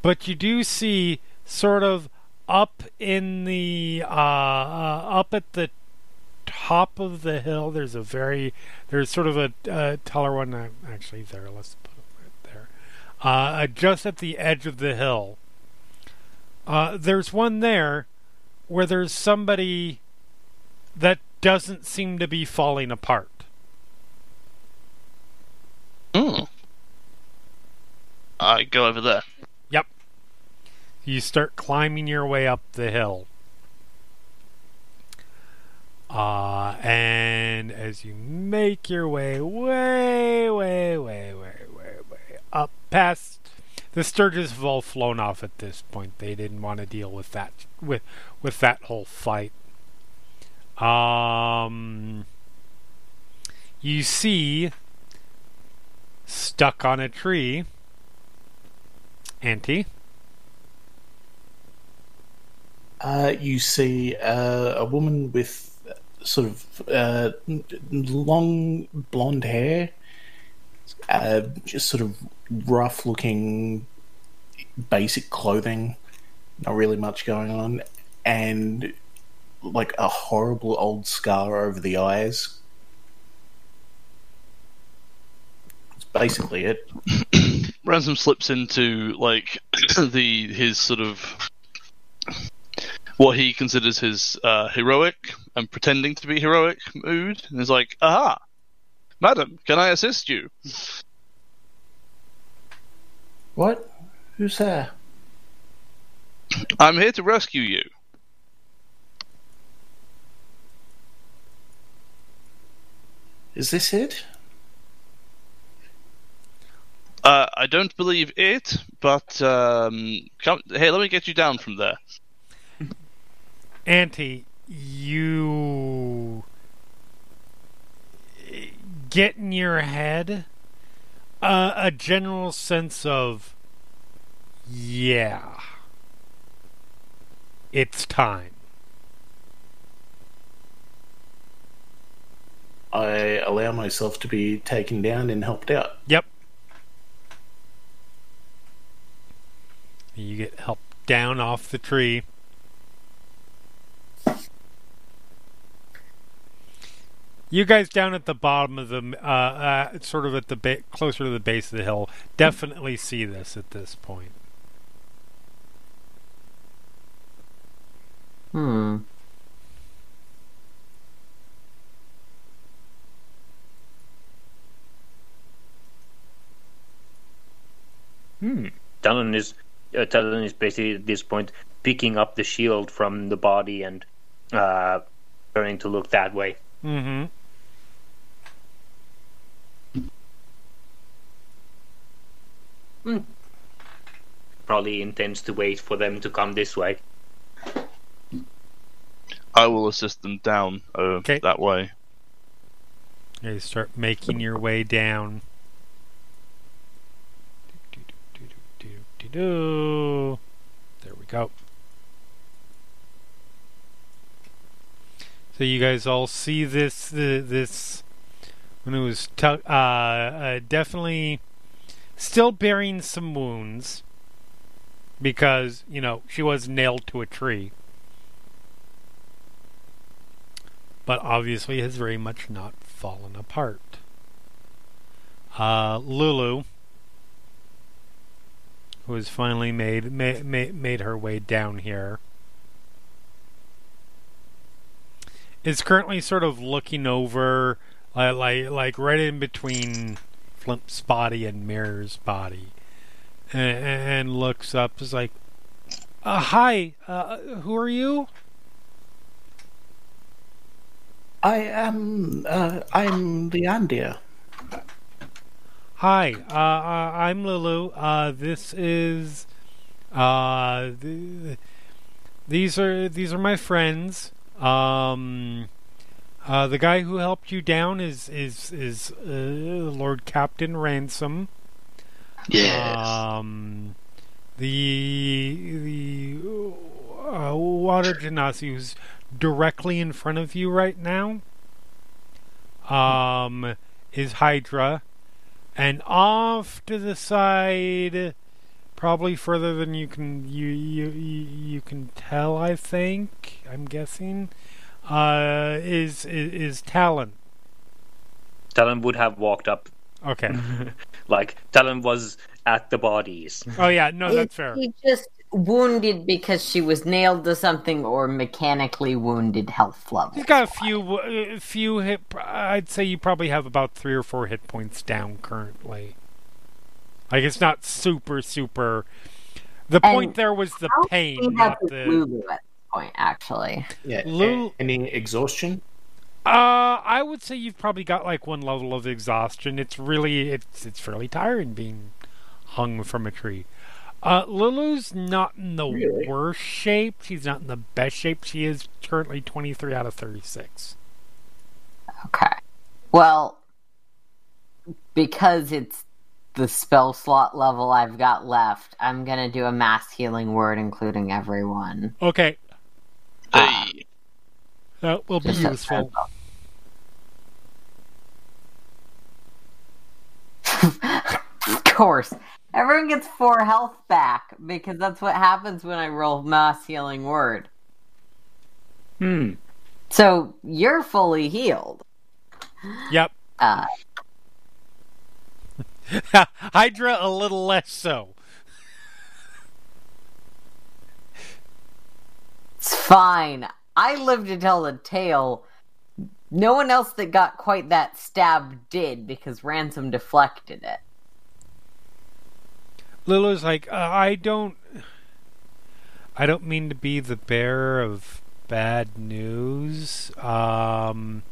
But you do see sort of up in the uh, uh, up at the top of the hill. There's a very there's sort of a uh, taller one. Uh, actually, there. Let's put it right there. Uh, just at the edge of the hill. Uh, there's one there where there's somebody that doesn't seem to be falling apart. Hmm. I go over there. Yep. You start climbing your way up the hill. Uh, and as you make your way way, way, way, way, way, way up past the Stirges have all flown off at this point. They didn't want to deal with that with with that whole fight. Um, you see stuck on a tree, Auntie. Uh, you see uh, a woman with sort of uh, long blonde hair, uh, just sort of rough looking, basic clothing, not really much going on, and like a horrible old scar over the eyes. That's basically it. Ransome slips into like the his sort of what he considers his uh, heroic and pretending to be heroic mood, and is like, "Aha, madam, can I assist you?" What? Who's there? I'm here to rescue you. Is this it? Uh, I don't believe it, but um, come, hey, let me get you down from there. Auntie, you get in your head uh, a general sense of, yeah, it's time. I allow myself to be taken down and helped out. Yep. You get helped down off the tree. You guys down at the bottom of the, uh, uh, sort of at the ba- closer to the base of the hill, definitely see this at this point. Hmm. Hmm. Talon is uh, Talon is basically at this point picking up the shield from the body and uh, turning to look that way. Mm-hmm. Probably intends to wait for them to come this way. I will assist them down uh, Okay. that way. You start making your way down. There we go. So you guys all see this this when it was tu- uh, uh, definitely still bearing some wounds because you know she was nailed to a tree, but obviously has very much not fallen apart. uh, Lulu, who has finally made made made, made her way down here, is currently sort of looking over, uh, like like right in between Flimp's body and Mirror's body, and, and looks up. Is like, uh, "Hi, uh, who are you?" I am. Uh, I'm Leandia. Hi, uh, uh, I'm Lulu. Uh, this is uh, th- these are these are my friends. Um, uh, the guy who helped you down is is is uh, Lord Captain Ransome. Yes. Um, the the uh, water genasi who's directly in front of you right now. Um, is Hydra, and off to the side, probably further than you can you you you, you can tell. I think I'm guessing. Uh, is is, is Talon? Talon would have walked up Okay. like Talon was at the bodies. Oh yeah, no, that's fair. She just wounded because she was nailed to something, or mechanically wounded health level. He's got a few, a few hit. I'd say you probably have about three or four hit points down currently. Like it's not super, super. The And point there was the pain, She not has the. Lulu at this point, actually. Yeah. Lou- any exhaustion? Uh, I would say you've probably got like one level of exhaustion. It's really, it's it's fairly tiring being hung from a tree. Uh, Lulu's not in the Really? worst shape. She's not in the best shape. She is currently twenty three out of thirty six. Okay. Well, because it's the spell slot level I've got left, I'm gonna do a mass healing word, including everyone. Okay, Hey. that will be useful. of course. Everyone gets four health back because that's what happens when I roll mass healing word. Hmm. So you're fully healed. Yep. Uh, Hydra a little less so. It's fine. I live to tell the tale. No one else that got quite that stab did because Ransome deflected it. Lulu's like, uh, I don't, I don't mean to be the bearer of bad news. Um,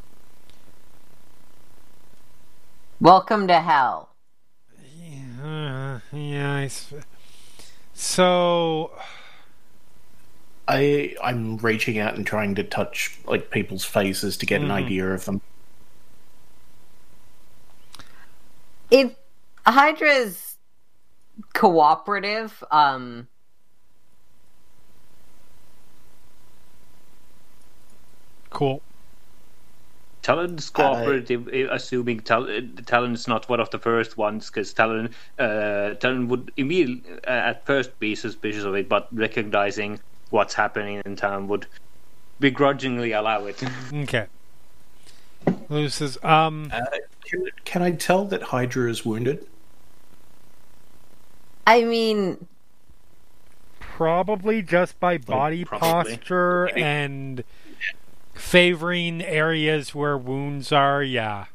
Welcome to hell. yeah, yeah. I so I I'm reaching out and trying to touch like people's faces to get Mhm. an idea of them. If Hydra is cooperative, um, cool. Talon's cooperative, eh, assuming Tal- eh, Talon's not one of the first ones, because Talon, uh, Talon would immediately, uh, at first, be suspicious of it, but recognizing what's happening in town would begrudgingly allow it. Okay. Lulu says, um, Uh, can, can I tell that Hydra is wounded? I mean, probably just by body probably. posture and favoring areas where wounds are. Yeah.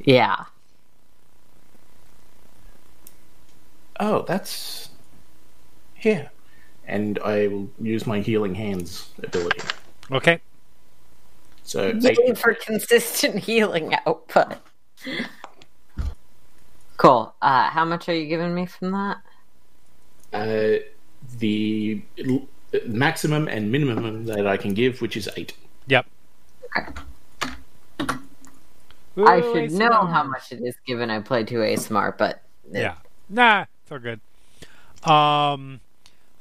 yeah. Oh, that's here. And I will use my healing hands ability. Okay. So Yay eight, for consistent healing output. Cool. Uh, how much are you giving me from that? uh, the l- maximum and minimum that I can give, which is eight. Yep. Okay. Ooh, I should know how much it is given I play 2A smart, but Yeah. Nah, it's all good. Um,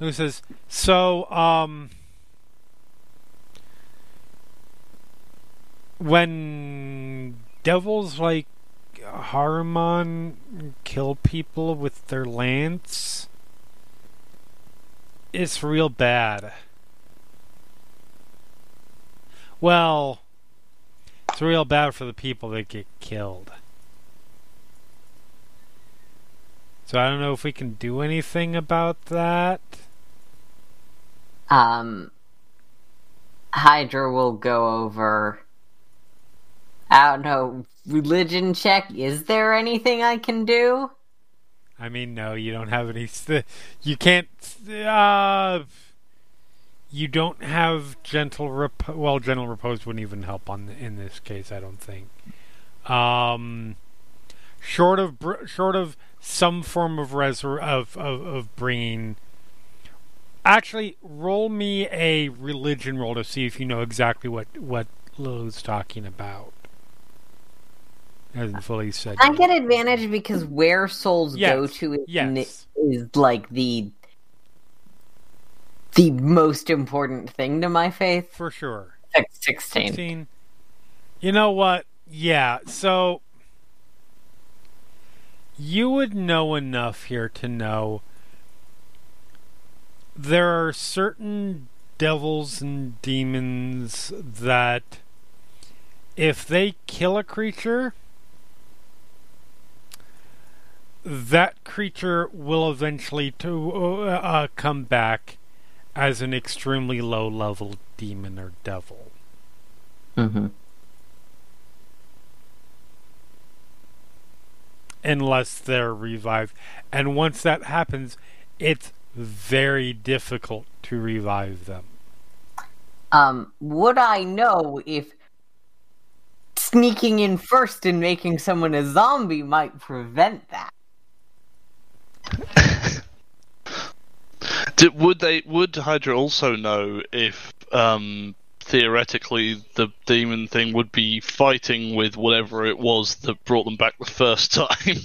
Lou says, so, um, when devils like Haruman kill people with their lance, it's real bad. Well, it's real bad for the people that get killed. So I don't know if we can do anything about that. Um, Hydra will go over. I don't know. Religion check. Is there anything I can do? I mean, no, you don't have any. You can't. Uh, you don't have gentle. Well, gentle repose wouldn't even help on in this case. I don't think. Um, short of short of some form of resur- of, of of bringing. Actually, roll me a religion roll to see if you know exactly what what Lulu's talking about. Hasn't fully said. I yet. get advantage because where souls Yes, go to is, yes. is like the the most important thing to my faith. for sure. Sixteen. 16. You know what? Yeah, so you would know enough here to know there are certain devils and demons that if they kill a creature that creature will eventually to uh, uh, come back as an extremely low level demon or devil Mm-hmm. unless they're revived. And once that happens, it's very difficult to revive them. Um, would I know if sneaking in first and making someone a zombie might prevent that? Did, would they? Would Hydra also know if um, theoretically the demon thing would be fighting with whatever it was that brought them back the first time?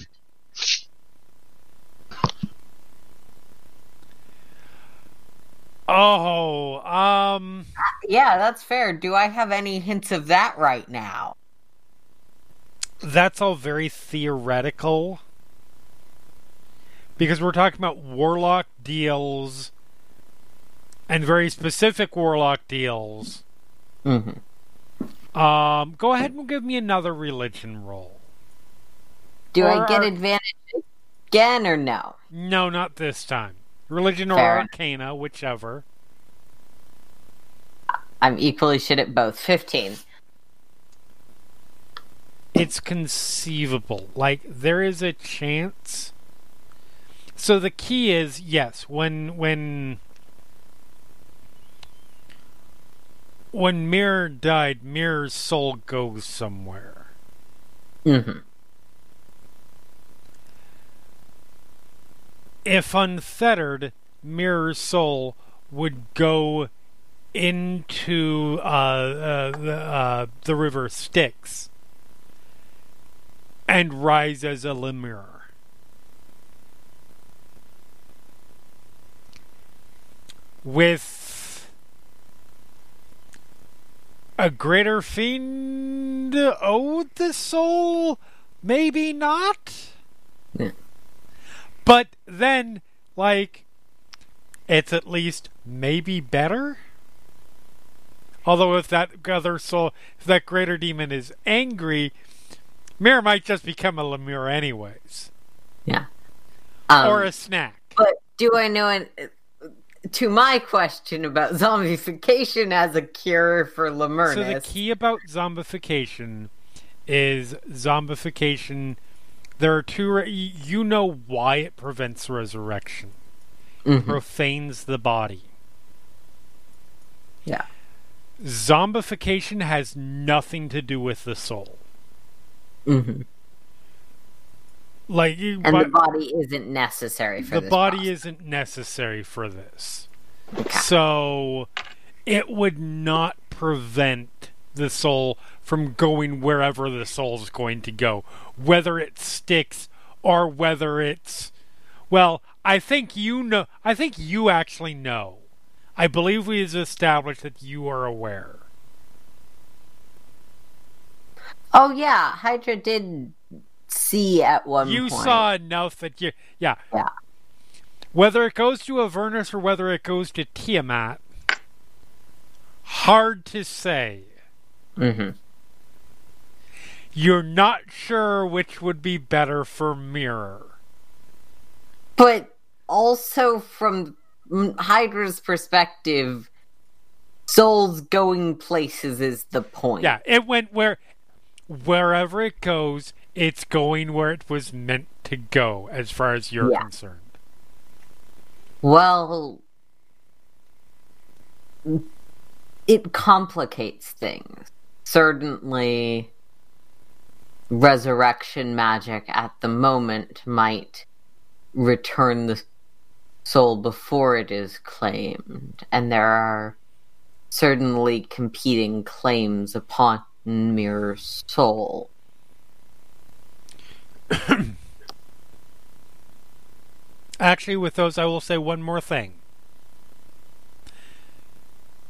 Oh, um, Yeah, that's fair. Do I have any hints of that right now? that's all very theoretical. Because we're talking about warlock deals and very specific warlock deals. Mm-hmm. Um, go ahead and give me another religion roll. Do Or I get are- advantage again or no? No, not this time. Religion or Fair. arcana, whichever. I'm equally shit at both. Fifteen. it's conceivable. Like there is a chance. So the key is yes, when when when Mirror died, Mirror's soul goes somewhere. Mm-hmm. If unfettered, Mirror's soul would go into uh, uh, the, uh, the river Styx and rise as a Lemure. With a greater fiend owed the soul? Maybe not. Yeah. But then, like, it's at least maybe better. Although if that other soul, if that greater demon is angry, Mirror might just become a Lemure anyways, Um, or a snack. But do I know an, to my question about zombification as a cure for Lemurnus? So the key about zombification is zombification. There are two. re- You know why it prevents resurrection. Mhm. Profanes the body. Yeah. Zombification has nothing to do with the soul. Mhm. Like you, And but the body isn't necessary for the this body process. isn't necessary for this. Okay. So it would not prevent the soul from going wherever the soul is going to go, whether it sticks or whether it's well, I think you know I think you actually know. I believe we have established that you are aware. Oh yeah, Hydra did see at one you point. saw enough that you yeah. Yeah. Whether it goes to Avernus or whether it goes to Tiamat, hard to say. Hmm You're not sure which would be better for Mirror. but also from Hydra's perspective, souls going places is the point. Yeah, it went where wherever it goes, it's going where it was meant to go, as far as you're Yeah. concerned. Well, it complicates things. Certainly, resurrection magic at the moment might return the soul before it is claimed, and there are certainly competing claims upon Mirror's soul. Actually, with those, I will say one more thing.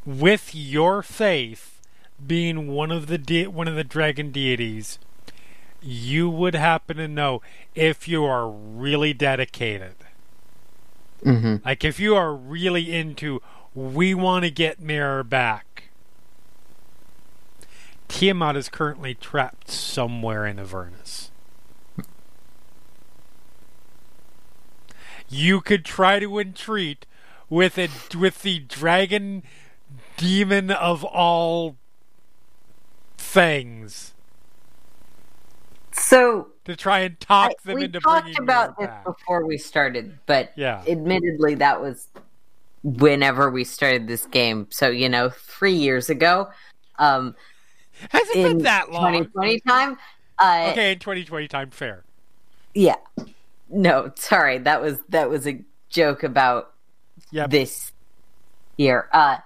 With your faith being one of the de- one of the dragon deities, you would happen to know if you are really dedicated. Mm-hmm. Like if you are really into, we want to get Mirror back. Tiamat is currently trapped somewhere in Avernus. You could try to entreat with it with the dragon demon of all things So, to try and talk I- them we talked about this back. before we started, but Yeah. admittedly, that was whenever we started this game. So you know, three years ago, um, Has it been that long? 2020 time. Uh, Okay, in 2020 time, fair. Yeah. No, sorry, that was that was a joke about Yep. this year. Uh,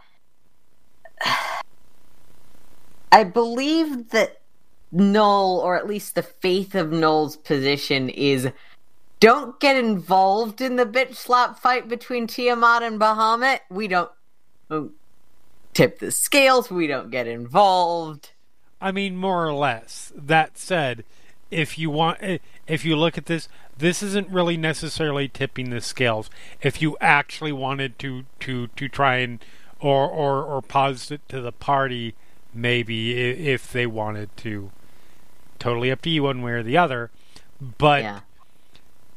I believe that Null, or at least the faith of Null's position, is don't get involved in the bitch slap fight between Tiamat and Bahamut. We don't, tip the scales. We don't get involved. I mean, more or less. That said, if you want, eh, if you look at this, this isn't really necessarily tipping the scales. If you actually wanted to to to try and or or or pause it to the party, maybe if they wanted to. Totally up to you one way or the other, but yeah.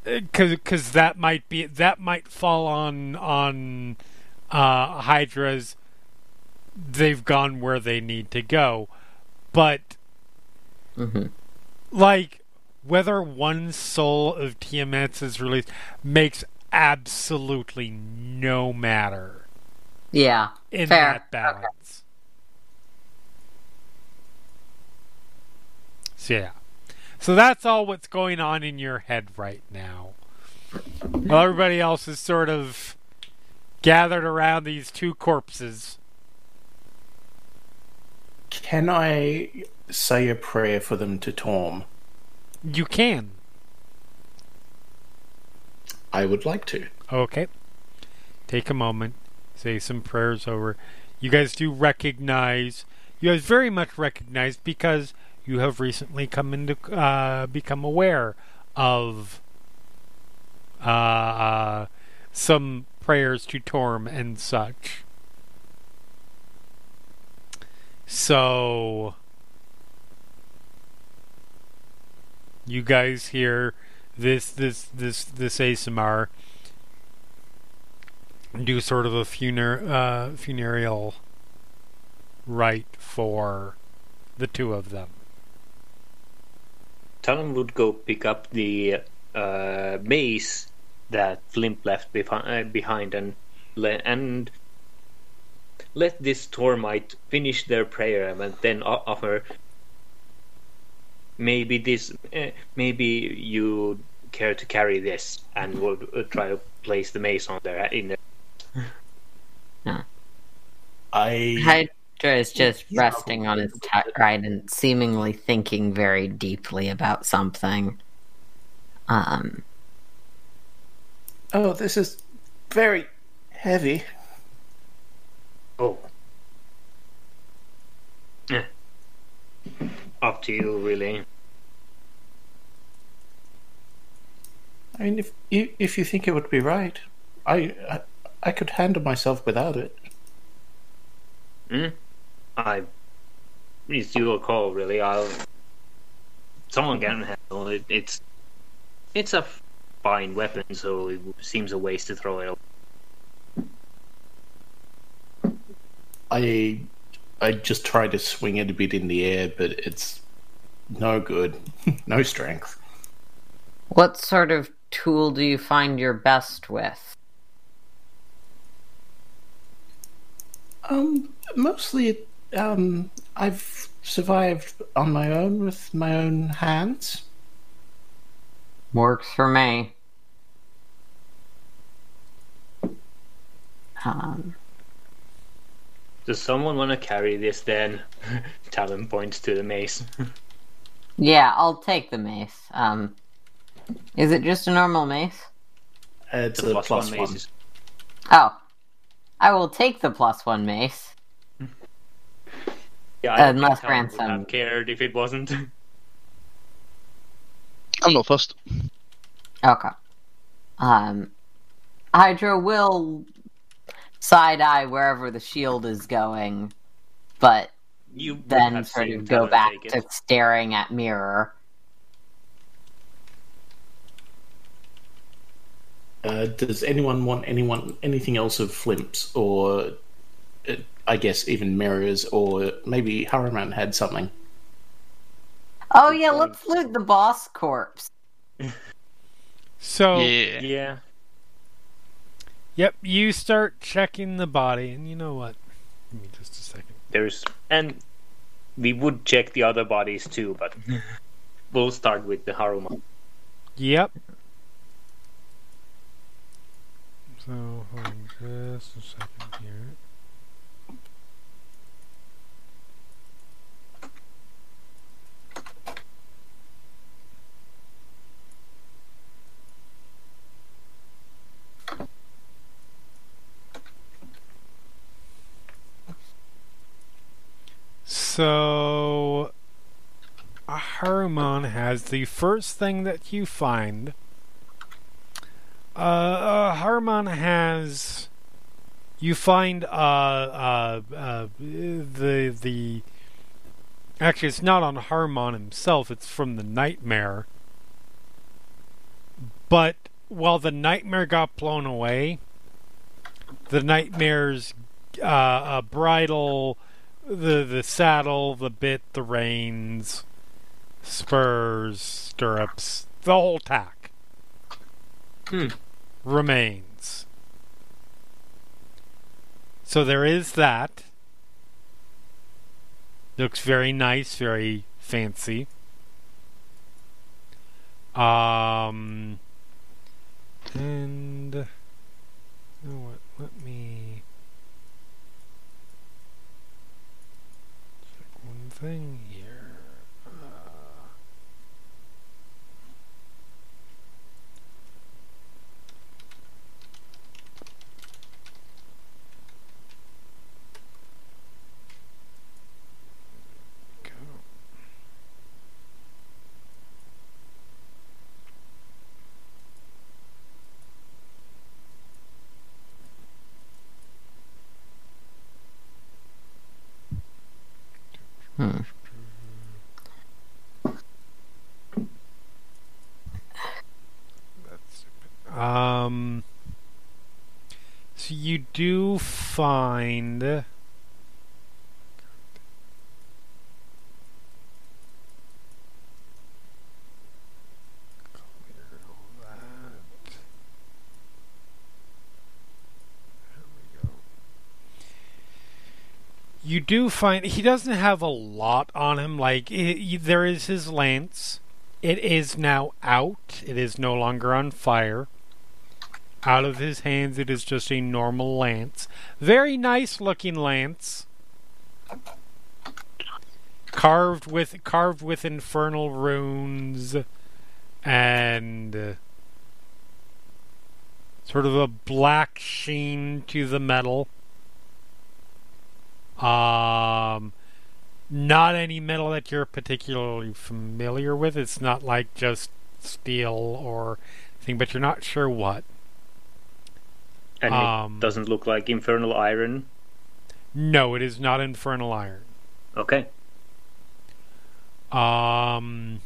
because because that might be that might fall on on uh, Hydra's. They've gone where they need to go, but hmm like whether one soul of Tiamat's is released makes absolutely no matter Yeah. in Fair. that balance. So yeah. So that's all what's going on in your head right now. While everybody else is sort of gathered around these two corpses. Can I say a prayer for them to Torm? You can. I would like to. Okay. Take a moment, say some prayers over. You guys do recognize, you guys very much recognize because you have recently come into, uh, become aware of uh, some prayers to Torm and such. So, you guys hear this this this this ASMR do sort of a funer uh, funereal rite for the two of them. Talon would go pick up the uh, mace that Flimp left befi- uh, behind and le- and let this Tormite finish their prayer and then o- offer. Maybe this, uh, maybe you care to carry this, and would uh, try to place the mace on there in their. I Hydra is just resting on his right and seemingly thinking very deeply about something. Um, oh, this is very heavy. Oh. Yeah. Up to you, really. I mean, if you, if you think it would be right, I, I I could handle myself without it. Hmm? I. It's your call, really. I'll. Someone can handle it. It's. It's a. fine weapon, so it seems a waste to throw it. away. I I just try to swing it a bit in the air, but it's no good. no strength. What sort of tool do you find your best with? Um, mostly, um, I've survived on my own with my own hands. Works for me. Um, Does someone want to carry this then? Talon points to the mace. yeah, I'll take the mace. Um, is it just a normal mace? Uh, it's the a plus, plus one one. mace Oh, I will take the plus one mace. Yeah, I don't Unless think Talon would Ransome. have cared if it wasn't. I'm not fussed. Okay. Um, Hydra will side eye wherever the shield is going, but You then sort of go back to staring at mirror. Uh, does anyone want anyone anything else of Flimps or, uh, I guess even mirrors or maybe Haruman had something. Oh yeah, let's loot the boss corpse. So, Yeah. Yeah. yep, you start checking the body, and you know what? Give me just a second. There's and we would check the other bodies too, but we'll start with the Haruma. Yep. So, hold on just a second here. So, Haruman has the first thing that you find. Uh, uh has. You find uh, uh, uh, the the. Actually, it's not on Haruman himself. It's from the nightmare. But while the nightmare got blown away, the nightmare's uh, bridle, the the saddle, the bit, the reins, spurs, stirrups, the whole tack Hmm. remains. So there is that. Looks very nice, very fancy. Um, and you know what? Let me check one thing here. Uh, go. Hmm. That's stupid. Um. So you do find. You do find he doesn't have a lot on him. Like i there is his lance. It is now out. It is no longer on fire. Out of his hands, it is just a normal lance. Very nice looking lance. Carved with carved with infernal runes and uh, sort of a black sheen to the metal. Um not any metal that you're particularly familiar with. It's not like just steel or thing, but you're not sure what. And Um, it doesn't look like infernal iron. No, it is not infernal iron. Okay. Um,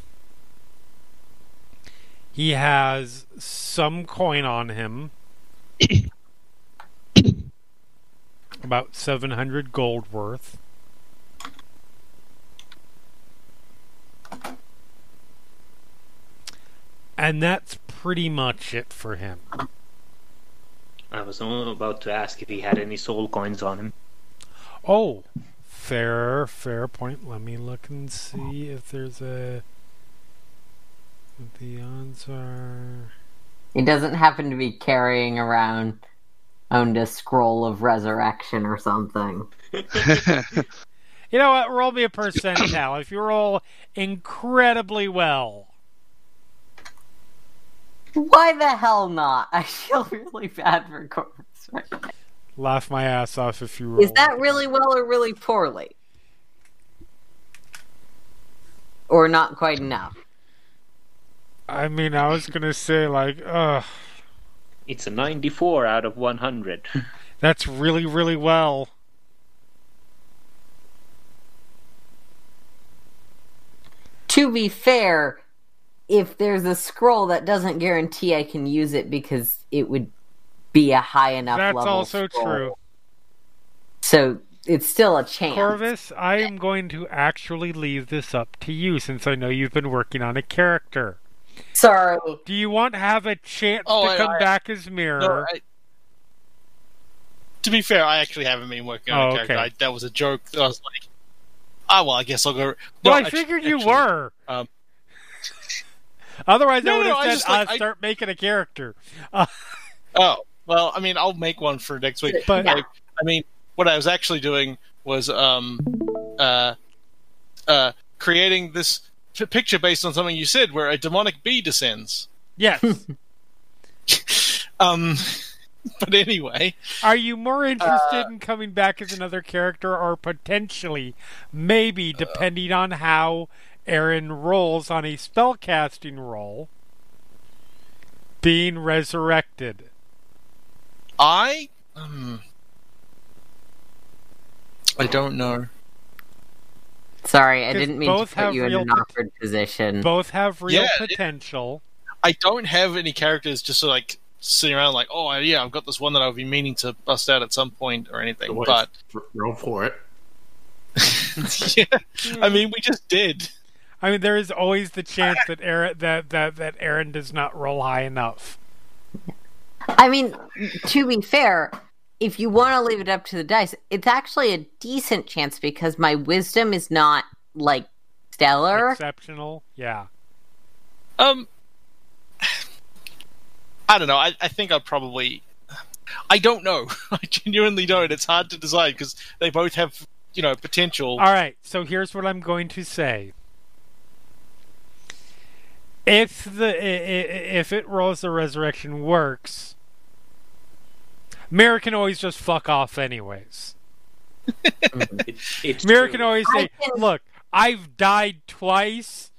He has some coin on him. About 700 gold worth. And that's pretty much it for him. I was only about to ask if he had any soul coins on him. Oh, fair, fair point. Let me look and see if there's a. What the odds are. He doesn't happen to be carrying around owned a scroll of resurrection or something. You know what? Roll me a percentile. if you roll incredibly well, Why the hell not? I feel really bad for Korvys right now. laugh my ass off if you roll. Is that really well or really poorly? Or not quite enough? I mean, I was gonna say like, ugh, It's a 94 out of 100. that's really, really well. To be fair, if there's a scroll that doesn't guarantee I can use it because it would be a high enough That's level. also scroll. true. So it's still a chance. Korvys, I am going to actually leave this up to you since I know you've been working on a character. Sorry. Do you want to have a chance Oh, to I- come I- back as Mirror? No, I, to be fair, I actually haven't been working on Oh, a character. okay. I, that was a joke. I was like, ah, well, I guess I'll go. well, No, I actu- figured you actually, were. um, Otherwise, I No, would no, have I said, just, like, "I'll I- start making a character." Uh, Oh, well, I mean, I'll make one for next week. But- Yeah. I, I mean, what I was actually doing was um, uh, uh, creating this p- picture based on something you said, where a demonic bee descends. yes. Um, but anyway, Are you more interested Uh, in coming back as another character, or potentially, maybe, depending on how Erin rolls on a spellcasting roll, being resurrected? I, um, I don't know. Sorry, I didn't mean both to put you in real an pot- awkward position. Both have real Yeah, it- potential. I don't have any characters just sort of like sitting around like, oh yeah, I've got this one that I'll be meaning to bust out at some point or anything. Wait, But roll for it. yeah, I mean, we just did. I mean, there is always the chance that Erin that, that, that Erin does not roll high enough. I mean, to be fair, if you want to leave it up to the dice, it's actually a decent chance because my wisdom is not like stellar. Exceptional, yeah. Um, I don't know. I, I think I'd probably. I don't know. I genuinely don't. It's hard to decide because they both have, you know, potential. All right, so here's what I'm going to say. If the i- i- if it rolls the resurrection works, Mirror can always just fuck off anyways. It- it's Mirror true. can always say, can- "Look, I've died twice.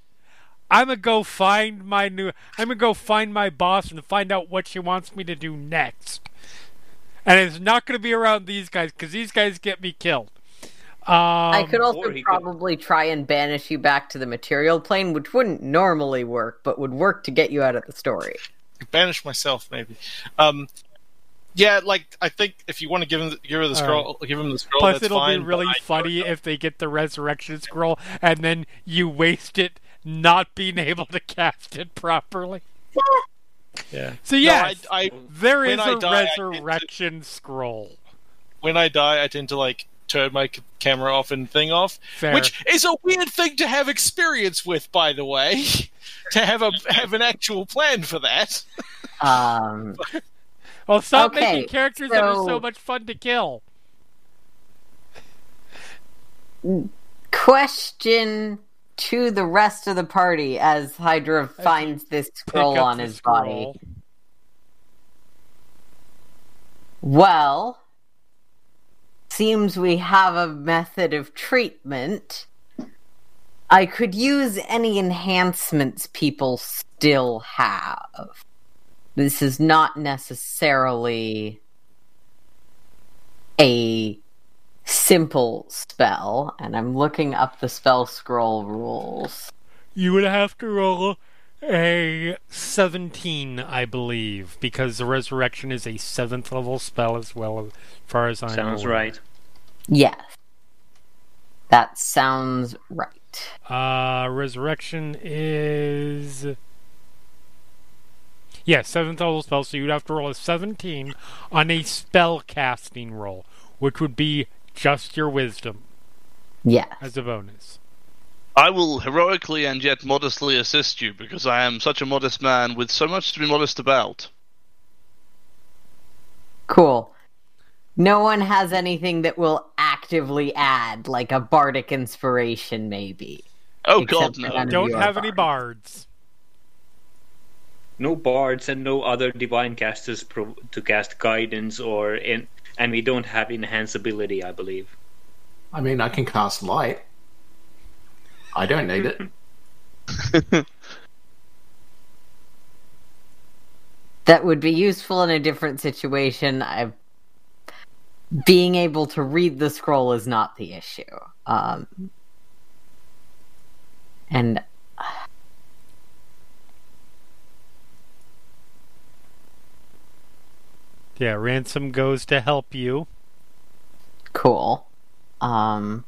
I'm gonna go find my new. I'm gonna go find my boss and find out what she wants me to do next." And it's not gonna be around these guys because these guys get me killed. Um, I could also or he could- probably try and banish you back to the material plane, which wouldn't normally work, but would work to get you out of the story. banish myself, maybe. Um, yeah, like I think if you want to give him, the, give her the All scroll, give him the scroll. Plus, that's it'll fine, be really funny if they get the resurrection scroll and then you waste it not being able to cast it properly. Yeah. So No, yes, I, I there when is I a die, I get to- resurrection scroll. when I die, I tend to like turn my c- camera off and thing off, Fair. which is a weird thing to have experience with, by the way. to have a have an actual plan for that. Um, Well, stop Okay, making characters that are so so- much fun to kill. question to the rest of the party as Hydra finds this scroll on the his body. Well, seems we have a method of treatment. I could use any enhancements people still have. This is not necessarily a simple spell, and I'm looking up the spell scroll rules. You would have to roll a 17, I believe, because the resurrection is a seventh level spell as well, as far as I know. Sounds aware. right. Yes. That sounds right. Uh, resurrection is. Yeah, seventh level spell, so you'd have to roll a 17 on a spell casting roll, which would be just your wisdom Yes. as a bonus. I will heroically and yet modestly assist you because I am such a modest man with so much to be modest about. Cool. No one has anything that will actively add, like a bardic inspiration, maybe. Oh Except god, for no. that- Don't you are have any bards. No bards and no other divine casters pro- to cast guidance or in, and we don't have enhance ability, I believe. I mean, I can cast light. I don't need it. That would be useful in a different situation. I being able to read the scroll is not the issue. Um, and Yeah, Ransome goes to help you. cool. Um,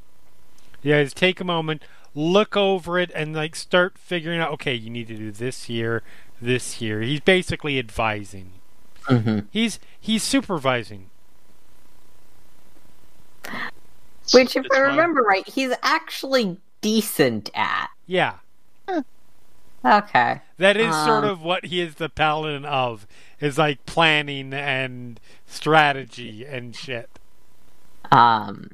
Yeah, just take a moment, look over it, and like start figuring out. Okay, you need to do this here, this here. He's basically advising. mhm. He's he's supervising. Which, if It's I remember right, he's actually decent at. Yeah, Okay. that is sort Um, of what he is the paladin of. Is like planning and strategy and shit. Um,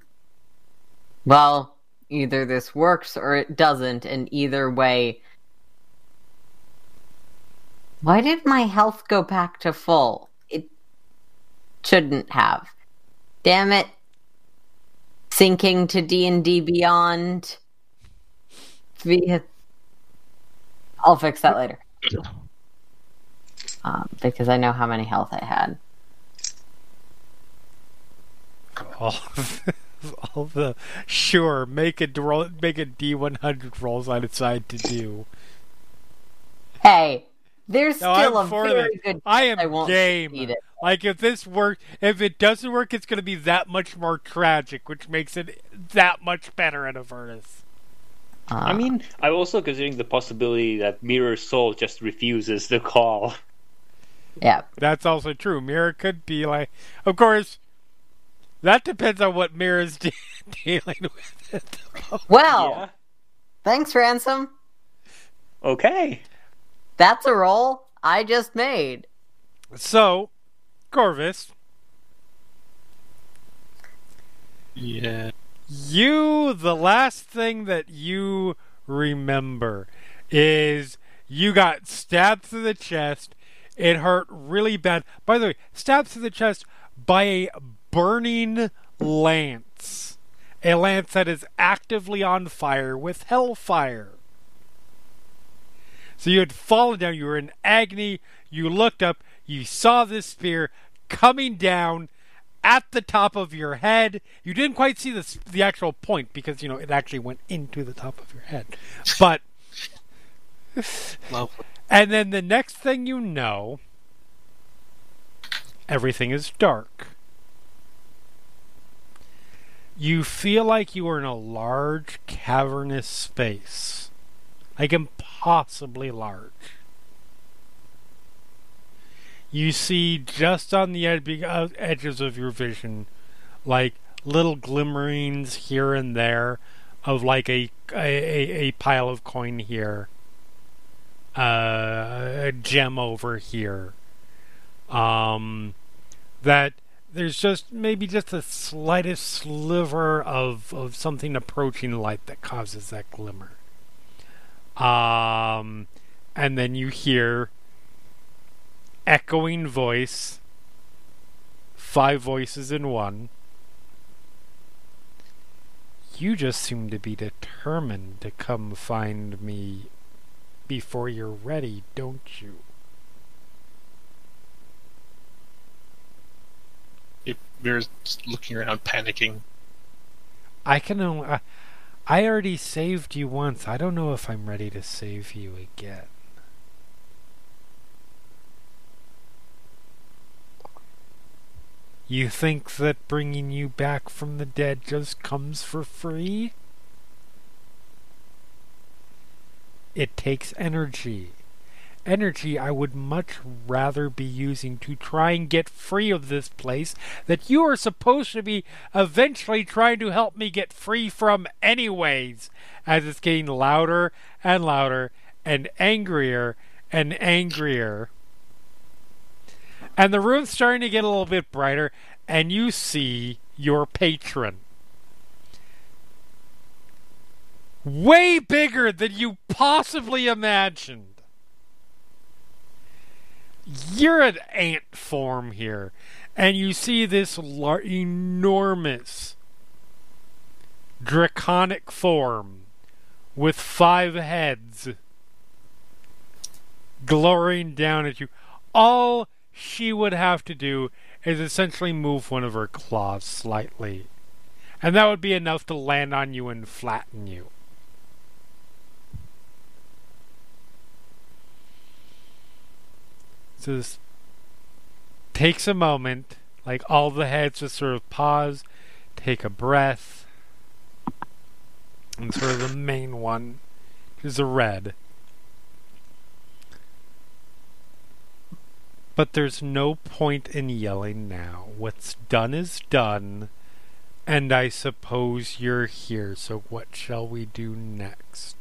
well, either this works or it doesn't, and either way. Why did my health go back to full? It shouldn't have. Damn it. Syncing to D&D Beyond. Via... I'll fix that later. Um, because I know how many health I had. All, all the sure make a roll, make a D one hundred rolls I decide to do. Hey, there's No, still I'm a very good I am I won't game. Succeed it. Like if this works, if it doesn't work, it's going to be that much more tragic, which makes it that much better at Avernus. I Uh, mean, I'm also considering the possibility that Mirror Soul just refuses the call. yeah. That's also true. Mirror could be like, of course, that depends on what Mirror's de- dealing with. At the moment. Well, Yeah. thanks, Ransome. Okay. That's a roll I just made. So, Korvys, Yeah. you the last thing that you remember is you got stabbed through the chest. It hurt really bad. By the way stabbed through the chest by a burning lance. A lance that is actively on fire with hellfire. So you had fallen down. You were in agony. You looked up you saw this spear coming down at the top of your head. You didn't quite see the the actual point because you know it actually went into the top of your head. But Lovely. and then the next thing you know, everything is dark. You feel like you are in a large cavernous space, like impossibly large. You see just on the ed- uh, edges of your vision, like little glimmerings here and there of like a a, a, pile of coin here, uh, a gem over here. Um, that there's just maybe just the slightest sliver of of something approaching light that causes that glimmer. Um, and then you hear echoing voice, five voices in one. You just seem to be determined to come find me before you're ready, don't you? It, Mirror's looking around, panicking. I can only. I, uh, I already saved you once. I don't know if I'm ready to save you again. You think that bringing you back from the dead just comes for free? It takes energy. Energy I would much rather be using to try and get free of this place that you are supposed to be eventually trying to help me get free from, anyways, as it's getting louder and louder and angrier and angrier. And the room's starting to get a little bit brighter, and you see your patron. Way bigger than you possibly imagined. You're an ant form here, and you see this lar- enormous draconic form with five heads glowering down at you. All she would have to do is essentially move one of her claws slightly. And that would be enough to land on you and flatten you. So this takes a moment, like all the heads just sort of pause, take a breath, and sort of the main one is a red. But there's no point in yelling now. What's done is done, and I suppose you're here, so what shall we do next?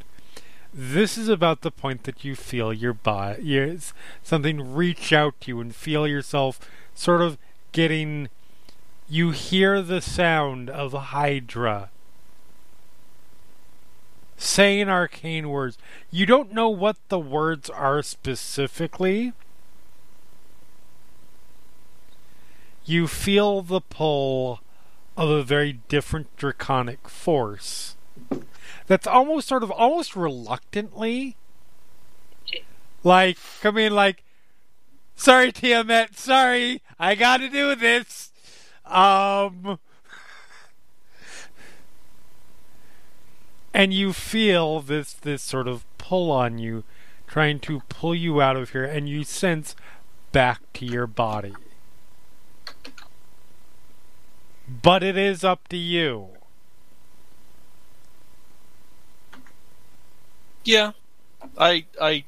This is about the point that you feel your body, something reach out to you and feel yourself sort of getting. You hear the sound of Hydra saying arcane words. You don't know what the words are specifically. You feel the pull of a very different draconic force that's almost sort of almost reluctantly like come in like sorry Tiamat, sorry, I gotta do this. Um and you feel this this sort of pull on you trying to pull you out of here and you sense back to your body. But it is up to you. Yeah, I I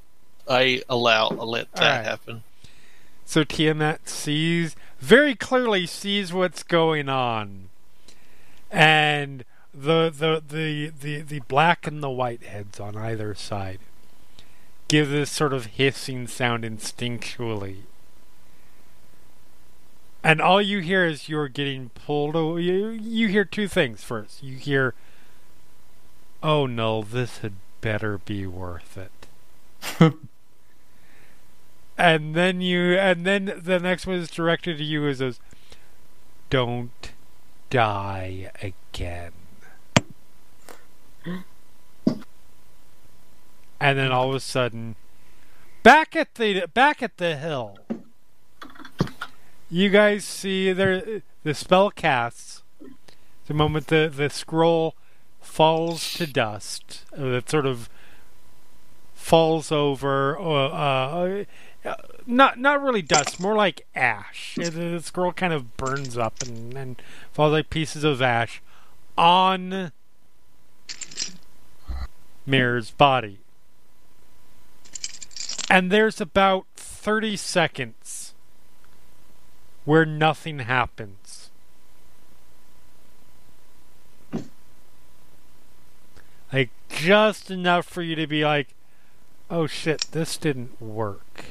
I allow I let that Alright. happen. So Tiamat sees very clearly sees what's going on. And the the the the, the black and the white heads on either side give this sort of hissing sound instinctually. And all you hear is you're getting pulled away. You, you hear two things first. You hear, oh no, this had better be worth it. and then you, and then the next one is directed to you as those, don't die again. and then all of a sudden, back at the back at the hill, you guys see there the spell casts. The moment the the scroll falls to dust, uh, it sort of falls over. Uh, uh, not not really dust, more like ash. Uh, The the scroll kind of burns up and, and falls like pieces of ash on Mirror's body. And there's about 30 seconds where nothing happens. Like, just enough for you to be like, oh shit, this didn't work.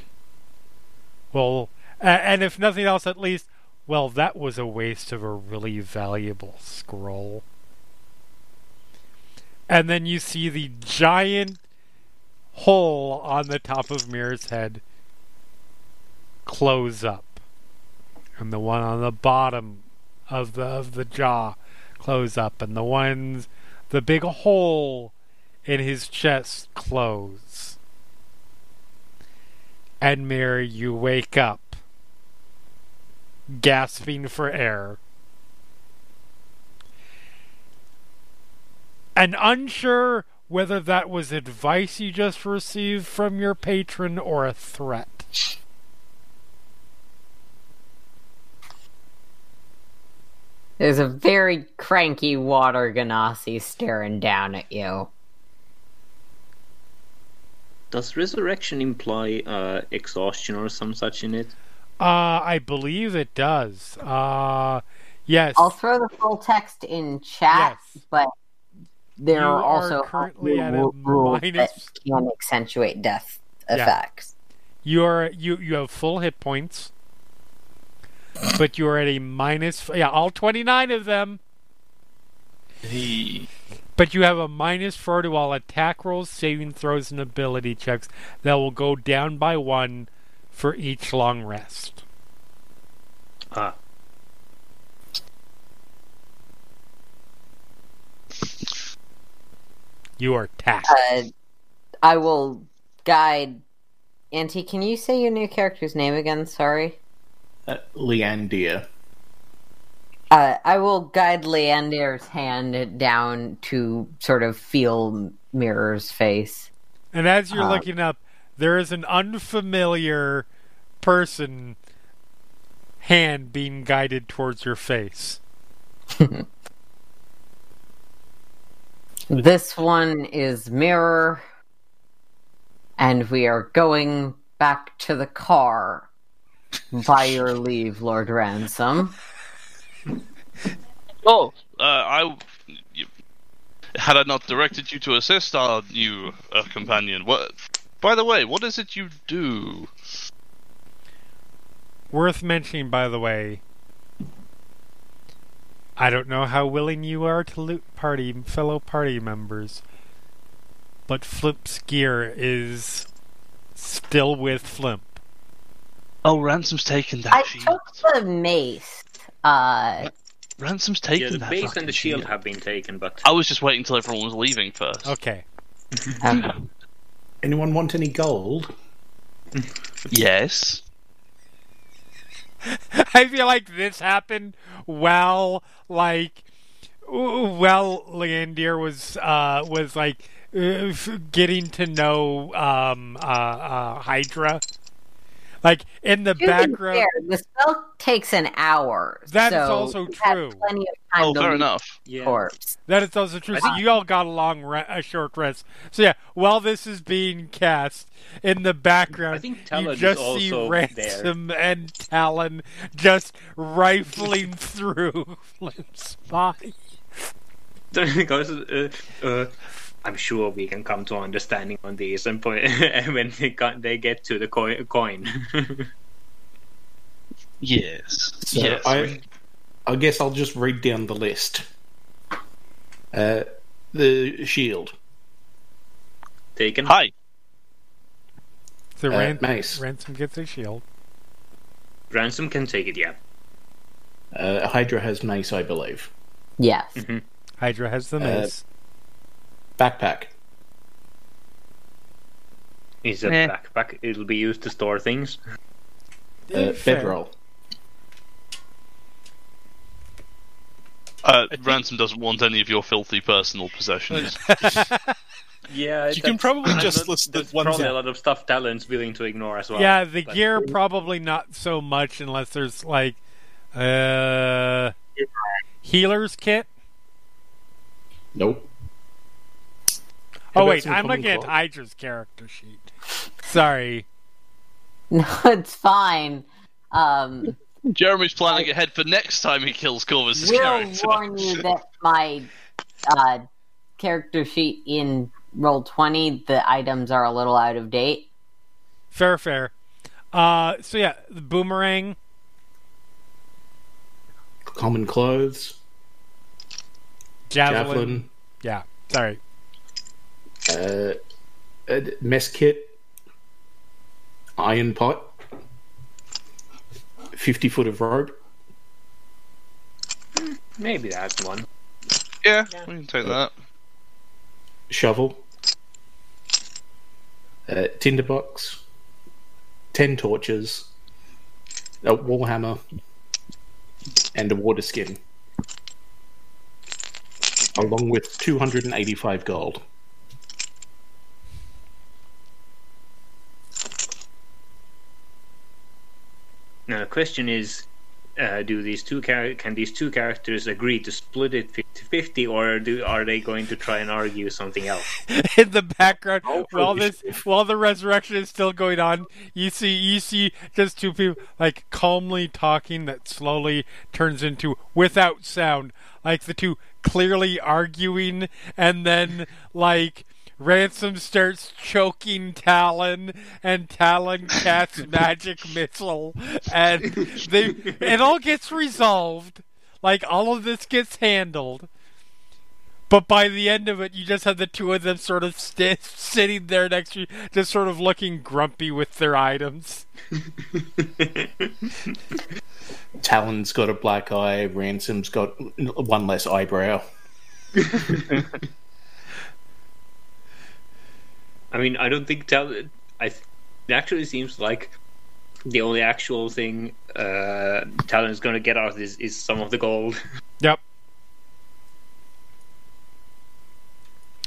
Well, and if nothing else, at least, well, that was a waste of a really valuable scroll. And then you see the giant hole on the top of Mirror's head close up. And the one on the bottom of the of the jaw close up and the ones the big hole in his chest close. And Mirror, you wake up gasping for air. and unsure whether that was advice you just received from your patron or a threat. There's a very cranky water genasi staring down at you. Does resurrection imply uh, exhaustion or some such in it? Uh, I believe it does. Uh, yes. I'll throw the full text in chat, Yes. but there You are are also currently at a ru- rules that can accentuate death Yeah. effects. You're you you have full hit points, but you're at a minus. Yeah, all twenty nine of them. He But you have a minus four to all attack rolls, saving throws, and ability checks that will go down by one for each long rest. Ah, You are taxed. Uh, I will guide. Auntie, can you say your new character's name again? Sorry. Uh, Leandia. Uh, I will guide Leander's hand down to sort of feel Mirror's face. And as you're uh, looking up, there is an unfamiliar person hand being guided towards your face. This one is Mirror, and we are going back to the car. By your leave, Lord Ransome. Oh, uh, I. You, had I not directed you to assist our new uh, companion, what? By the way, what is it you do? Worth mentioning, by the way, I don't know how willing you are to loot party fellow party members, but Flimp's gear is still with Flimp. Oh, Ransome's taken that I shield. took the mace. Uh, Ransome's taken yeah, the that base fucking and the shield have been taken, but I was just waiting till everyone was leaving first. Okay. um, Anyone want any gold? Yes. I feel like this happened while like well Leandir was uh was like uh, getting to know um uh, uh Hydra like in the to background fair, the spell takes an hour. That is so also true. Plenty of time Oh, to fair enough. the yeah. corpse. that is also true I so you all got a long re- a short rest so yeah while this is being cast in the background I think you Talon is just see also Ransome and Talon just rifling through Flimp's body because uh, uh, I'm sure we can come to understanding on these and point when they got, they get to the coi- coin. Yes. So yes. I, I guess I'll just read down the list. Uh, the shield, Taken. Hi. so uh, Ran- mace, Ransome gets a shield Ransome can take it. Yeah. uh, Hydra has mace, I believe. Yes. Hydra has the Uh, mace. Backpack, Is a Eh. backpack. It'll be used to store things. uh, bedroll, Uh, Ransome doesn't want any of your filthy personal possessions. Yeah, You can probably just list the There's ones probably that- a lot of stuff Talon's willing to ignore as well. yeah, the But- gear probably not so much unless there's like uh healer's kit. nope. Oh wait, I'm looking at cloth? Hydra's character sheet. Sorry. No, it's fine. Um, Jeremy's planning ahead for next time he kills Korvys' will character. warn you that my uh, character sheet in roll twenty, the items are a little out of date. Fair, fair. Uh, so yeah, the boomerang. Common clothes, Javelin. javelin, Yeah, sorry. Uh, a mess kit, iron pot, fifty foot of rope, Maybe that's one. Yeah, we can take that. shovel, uh, tinderbox, ten torches, a wall hammer, and a water skin, along with two hundred and eighty-five gold. Now the question is, uh, do these two char- can these two characters agree to split it 50-50 or do are they going to try and argue something else? in the background Oh, while this while the resurrection is still going on you see you see just two people like calmly talking that slowly turns into without sound like the two clearly arguing and then like Ransome starts choking Talon, and Talon casts magic missile, and they it all gets resolved. Like all of this gets handled. But by the end of it, you just have the two of them sort of st- sitting there next to you, just sort of looking grumpy with their items. Talon's got a black eye. Ransome's got one less eyebrow. I mean, I don't think Tal- I it actually seems like the only actual thing uh, Talon is going to get out of this is some of the gold. Yep.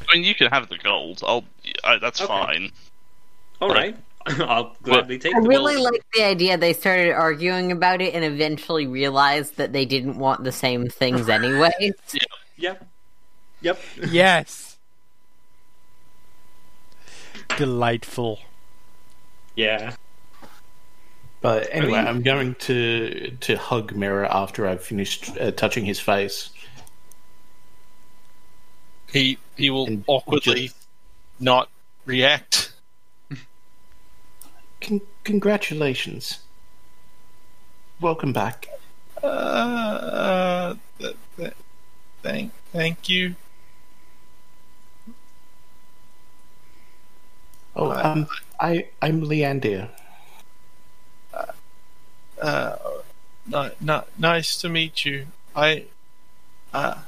I mean, you can have the gold. I'll. I, that's Okay. fine. All right, I'll gladly take I the really gold. like the idea they started arguing about it and eventually realized that they didn't want the same things anyway. Yep. Yep. Yes. Delightful. Yeah. But anyway, I'm going to to hug Mirror after I've finished uh, touching his face. He he will And awkwardly just- not react. Con- congratulations. Welcome back. Uh, uh th- th- thank thank you. Oh, Uh, um, I I'm Leandir. Uh, not not nice to meet you. I uh,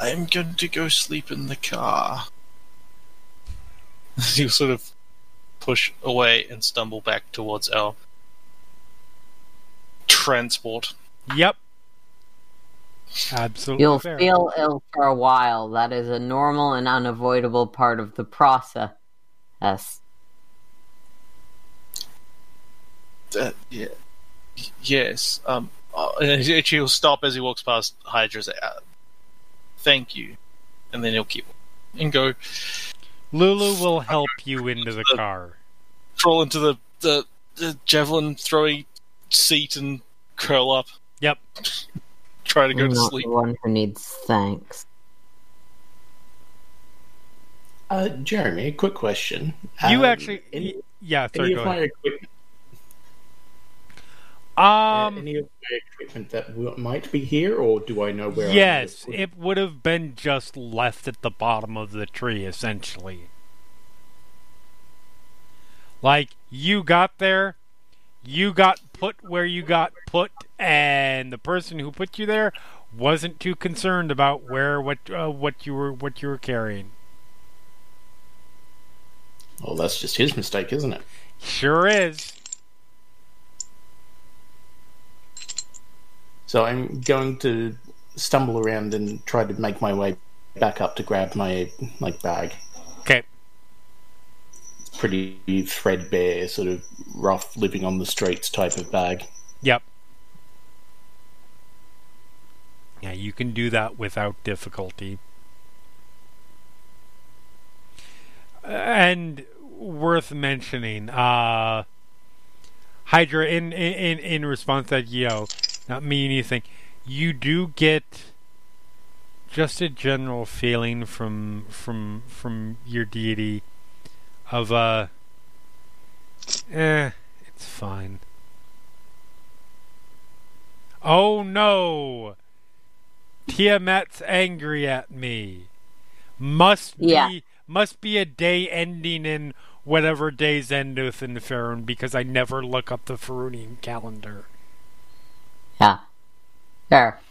I'm going to go sleep in the car. you sort of push away and stumble back towards our transport. Yep. Absolutely. You'll fair. feel ill for a while. That is a normal and unavoidable part of the process. Yes. Uh, yeah. Yes. Um. Uh, and he- he'll stop as he walks past Hydra. Say, uh, "Thank you," and then he'll keep and go Lulu will help you into the car. crawl into the the, the javelin throwing seat and curl up. Yep. Try to go I'm to not sleep. the one who needs thanks. Uh, Jeremy, a quick question. You Um, actually, any, yeah. Sorry, any go of my equipment, uh, Um, any of my equipment that w- might be here, or do I know where? I yes, it would have been just left at the bottom of the tree, essentially. Like you got there, you got put where you got put, and the person who put you there wasn't too concerned about where what uh, what you were what you were carrying. Well, that's just his mistake, isn't it? Sure is. So I'm going to stumble around and try to make my way back up to grab my like bag. Okay. It's pretty threadbare, sort of rough, living on the streets type of bag. Yep. Yeah, you can do that without difficulty. And worth mentioning, uh, Hydra, in in in response to that, you know, not mean anything. You do get just a general feeling from from from your deity of uh, eh, it's fine. Oh no! Tiamat's angry at me. Must Yeah. be must be a day ending in whatever days endeth in Faerun because I never look up the Faerunian calendar. Yeah. Sure.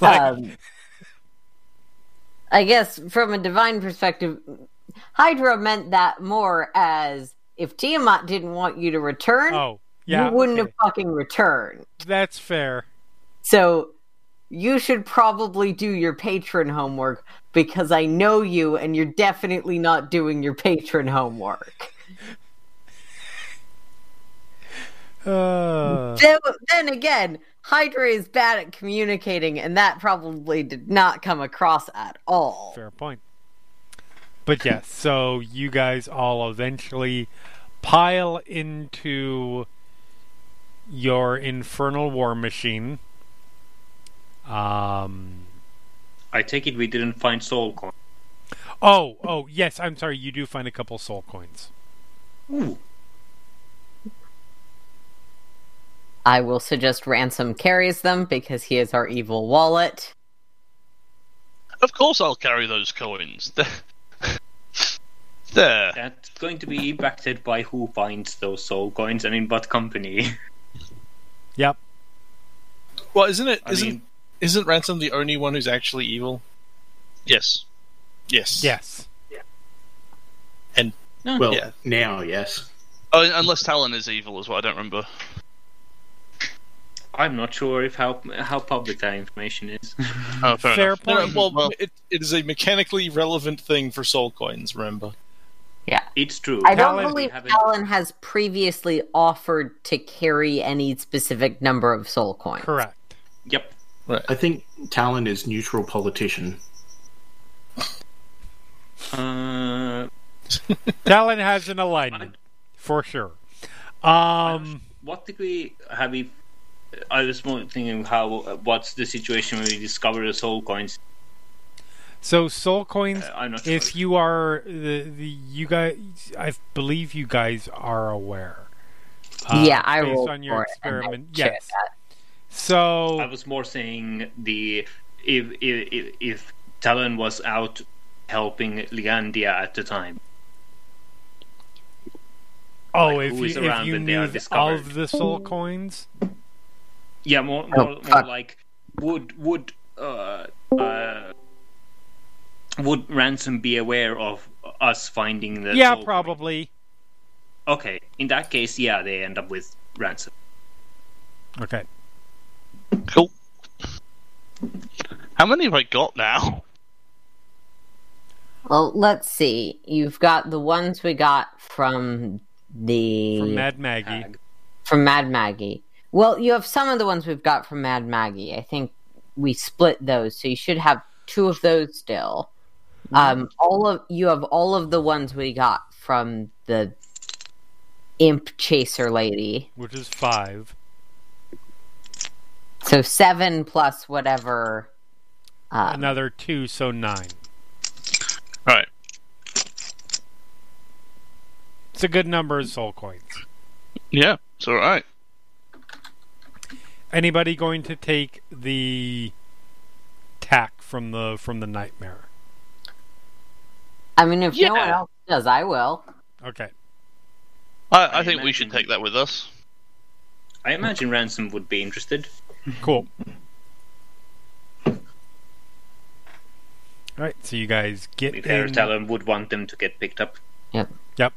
Like, um, I guess from a divine perspective, Hydra meant that more as if Tiamat didn't want you to return, oh, yeah, you wouldn't okay. have fucking returned. That's fair. So you should probably do your patron homework because I know you and you're definitely not doing your patron homework. Uh, Then, then again, Hydra is bad at communicating, and that probably did not come across at all. Fair point. But yes, so you guys all eventually pile into your infernal war machine. Um. I take it we didn't find soul coin. Oh, oh, yes. I'm sorry. You do find a couple soul coins. Ooh. I will suggest Ransome carries them because he is our evil wallet. Of course, I'll carry those coins. there. That's going to be impacted by who finds those soul coins and in what company. Yep. Well, isn't it? I Isn't Ransome the only one who's actually evil? Yes. Yes. Yes. Yeah. And well, Yeah. now, yes. Oh, uh, unless Talon is evil as well. I don't remember. I'm not sure if how how public that information is. Oh, fair, Fair enough. No, no, point. well, Well- it, it is a mechanically relevant thing for soul coins. Remember? Yeah, it's true. I don't Talon- believe haven't- Talon has previously offered to carry any specific number of soul coins. Correct. Yep. I think Talon is neutral politician. Uh, Talon has an alignment for sure. Um. what degree have we? I was more thinking how what's the situation when we discover the soul coins? So soul coins. Uh, I'm not if you are the the you guys, I believe you guys are aware. uh, yeah, I based on your for it and I experiment. shared Yes. that. So I was more saying the if if if, if Talon was out helping Ligandia at the time. oh, like, if who you is if around you when they knew are th- discovered? of the soul coins, Yeah, more Oh, more, more like would would uh, uh, would Ransome be aware of us finding the yeah, soul coin? probably. Okay, in that case, yeah, they end up with Ransome. Okay. Cool. How many have I got now? Well, let's see. You've got the ones we got from the From Mad Maggie. Hag. from Mad Maggie. Well, you have some of the ones we've got from Mad Maggie. I think we split those, so you should have two of those still. Um, all of you have all of the ones we got from the imp chaser lady. which is five. So seven plus whatever. Um, Another two, so nine. Right. It's a good number of soul coins. Yeah, it's all right. Anybody going to take the tack from the from the nightmare? I mean, if no one Yeah. else does, I will. Okay. I, I I think we should take that with us. I imagine Ransome would be interested. Cool. All right, so you guys get If in. Harry Talon would want them to get picked up. Yep. Yep.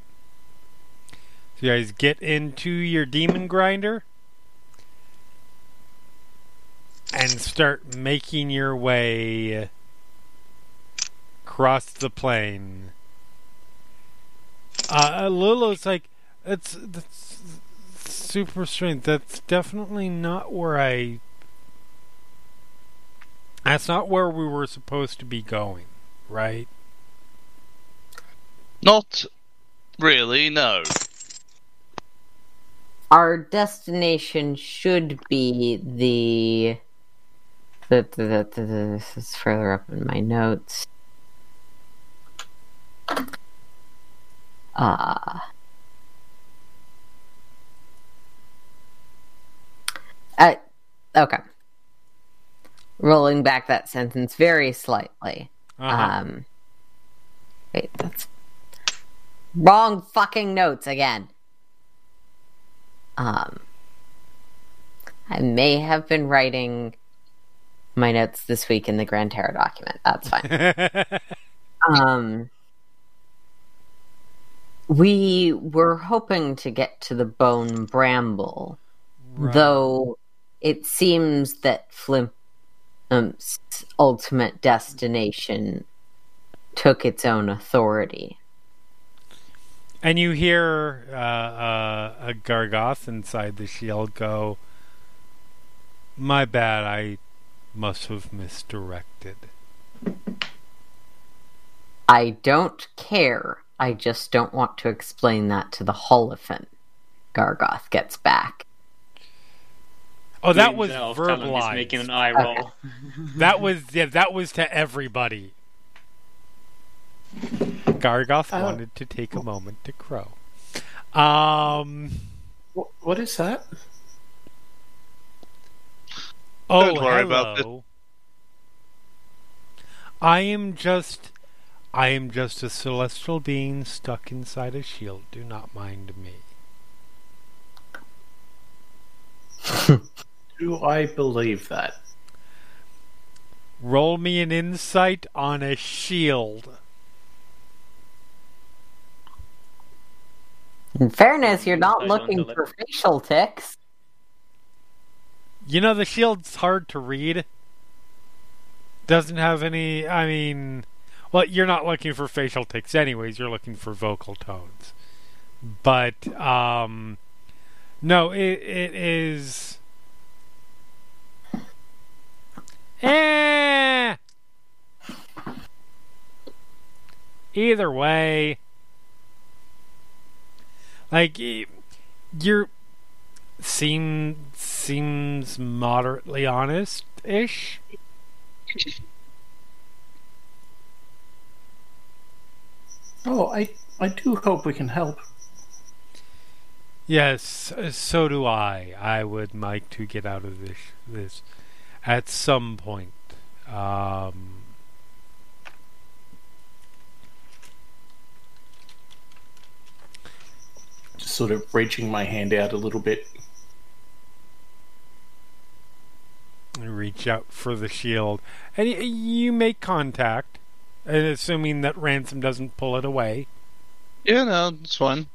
So you guys get into your demon grinder and start making your way across the plain. Uh, Lulu's like, it's that's that's super strange. That's definitely not where I. That's not where we were supposed to be going, right? Not really, no. Our destination should be the. the, the, the, the, this is further up in my notes. Ah. Uh, okay. Rolling back that sentence very slightly. Uh-huh. Um, wait, that's wrong fucking notes again. Um, I may have been writing my notes this week in the Grand Terror document. That's fine. um, we were hoping to get to the Bone Bramble, Right. though it seems that Flimp's ultimate destination took its own authority. And you hear uh, uh, a Gargauth inside the shield go, My bad, I must have misdirected. I don't care. I just don't want to explain that to the Hollyphant. Gargauth gets back. Oh, that was himself, tell him making an verbalized. eye roll. That was yeah, that was to everybody. Gargauth Oh. wanted to take a moment to crow. Um. What, what is that? Oh, Don't worry hello. about it. I am just, I am just a celestial being stuck inside a shield. Do not mind me. Do I believe that? Roll me an insight on a shield. In fairness, you're not looking for facial ticks. You know the shield's hard to read. Doesn't have any. I mean, well, you're not looking for facial ticks, anyways. You're looking for vocal tones. But um, no, it it is. Eh. Either way, like you're seem seems moderately honest ish. Oh, I I do hope we can help. Yes, uh, so do I. I would like to get out of this this at some point. Um, Just sort of reaching my hand out a little bit. reach out for the shield, and you make contact, and assuming that Ransome doesn't pull it away. Yeah, no, it's fine.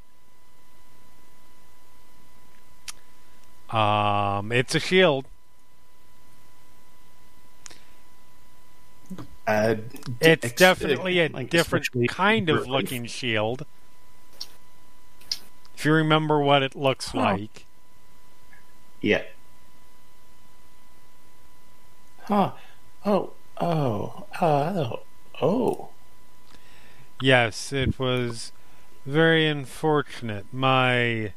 Um, it's a shield. Uh, It's ex- definitely a like, different especially kind of relief. looking shield. If you remember what it looks Huh. like. Yeah. Huh. Oh. Oh. Oh. Oh. Yes, it was very unfortunate. My.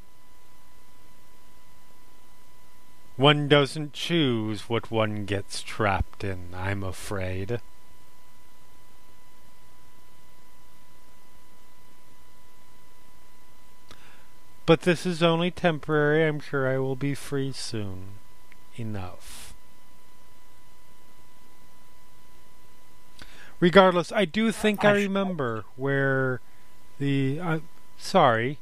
One doesn't choose what one gets trapped in, I'm afraid. But this is only temporary. I'm sure I will be free soon. Enough. Regardless, I do think I I sh- remember where the. Uh, sorry.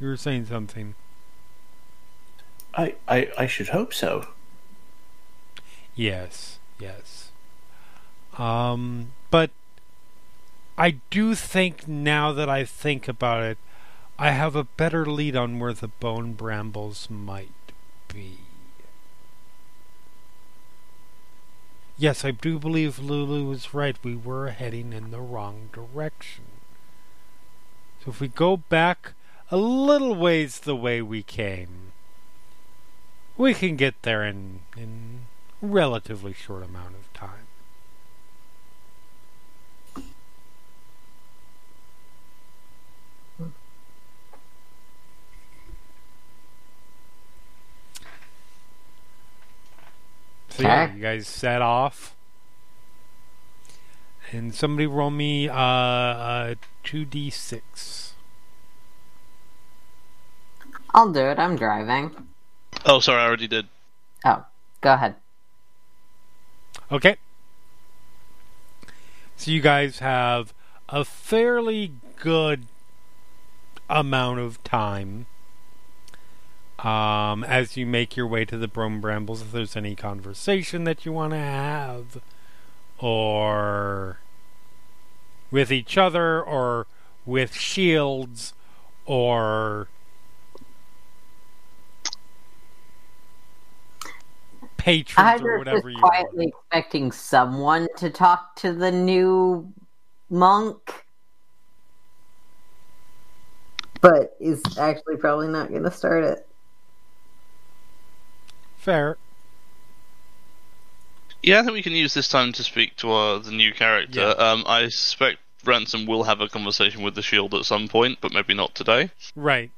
You were saying something. I, I I should hope so. Yes, yes. Um, but I do think now that I think about it, I have a better lead on where the bone brambles might be. Yes, I do believe Lulu was right. We were heading in the wrong direction. So if we go back a little ways the way we came, we can get there in in relatively short amount of time. So yeah, you guys set off. And somebody roll me uh, uh 2d6. I'll do it. I'm driving. Oh, sorry, I already did. Oh, go ahead. Okay. So you guys have a fairly good amount of time um, as you make your way to the Bone Brambles. If there's any conversation that you want to have, or with each other, or with shields, or patrons, or whatever is you want. quietly expecting someone to talk to the new monk, but is actually probably not going to start it. Fair. Yeah, I think we can use this time to speak to uh, the new character. Yeah. Um, I suspect Ransome will have a conversation with the Shield at some point, but maybe not today. Right.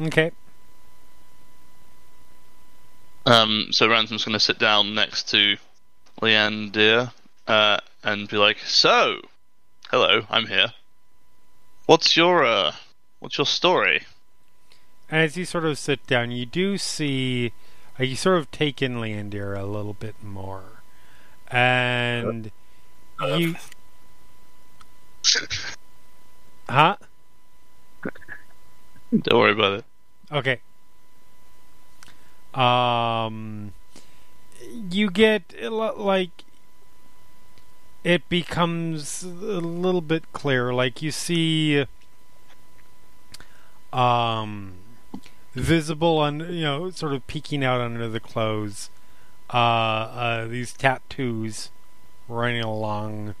Okay. Um, so Ransome's going to sit down next to Leander uh, and be like, "So, hello, I'm here. What's your uh, what's your story?" As you sort of sit down, you do see, uh, you sort of take in Leander a little bit more, and you, huh? Don't worry about it. Okay. Um, you get like it becomes a little bit clearer. Like you see, um, visible on you know, sort of peeking out under the clothes. Uh, uh, these tattoos running along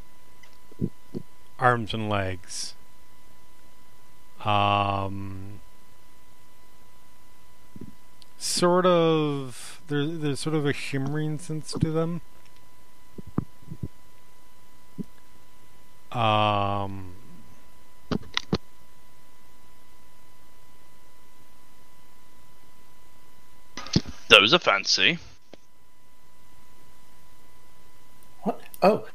arms and legs. Um, sort of there, there's sort of a shimmering sense to them. Um, Those are fancy. What? Oh,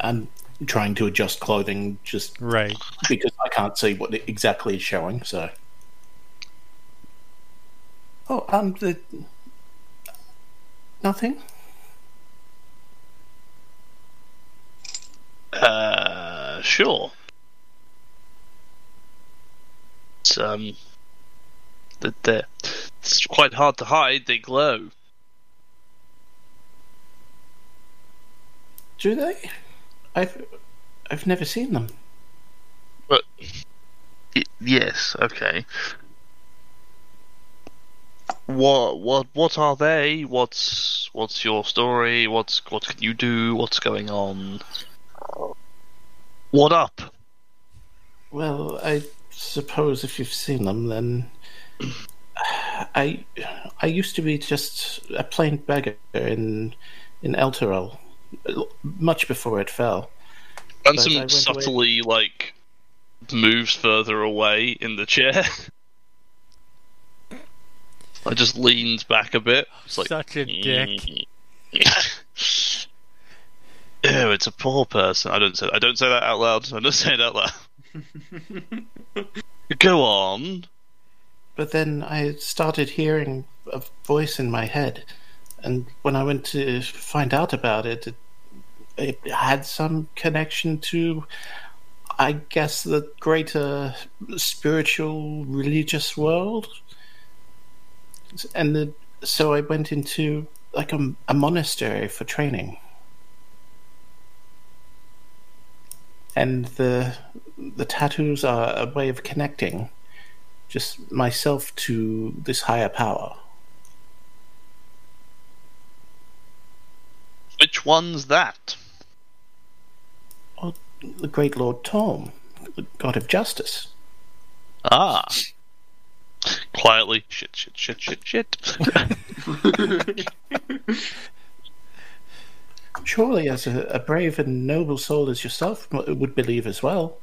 I'm trying to adjust clothing just right. because I can't see what it exactly is showing. So, oh, um, the nothing. Uh, sure. It's um, that they're it's quite hard to hide. They glow. Do they? I've I've never seen them. But yes, okay. What what what are they? What's what's your story? What's what can you do? What's going on? What up? Well, I suppose if you've seen them, then I I used to be just a plain beggar in in Elturel, much before it fell. Ransome I went away- subtly like moves further away in the chair. I just leans back a bit. It's like Such a dick. Ew, it's a poor person. I don't say I don't say that out loud. I don't say it out loud. Go on. But then I started hearing a voice in my head, and when I went to find out about it, it, it had some connection to, I guess, the greater spiritual religious world. And the, so I went into like a, a monastery for training. And the the tattoos are a way of connecting just myself to this higher power. Which one's that? The great Lord Torm, the god of justice. Ah. Quietly. Shit, shit, shit, shit, shit. Surely, as a, a brave and noble soul as yourself would believe as well.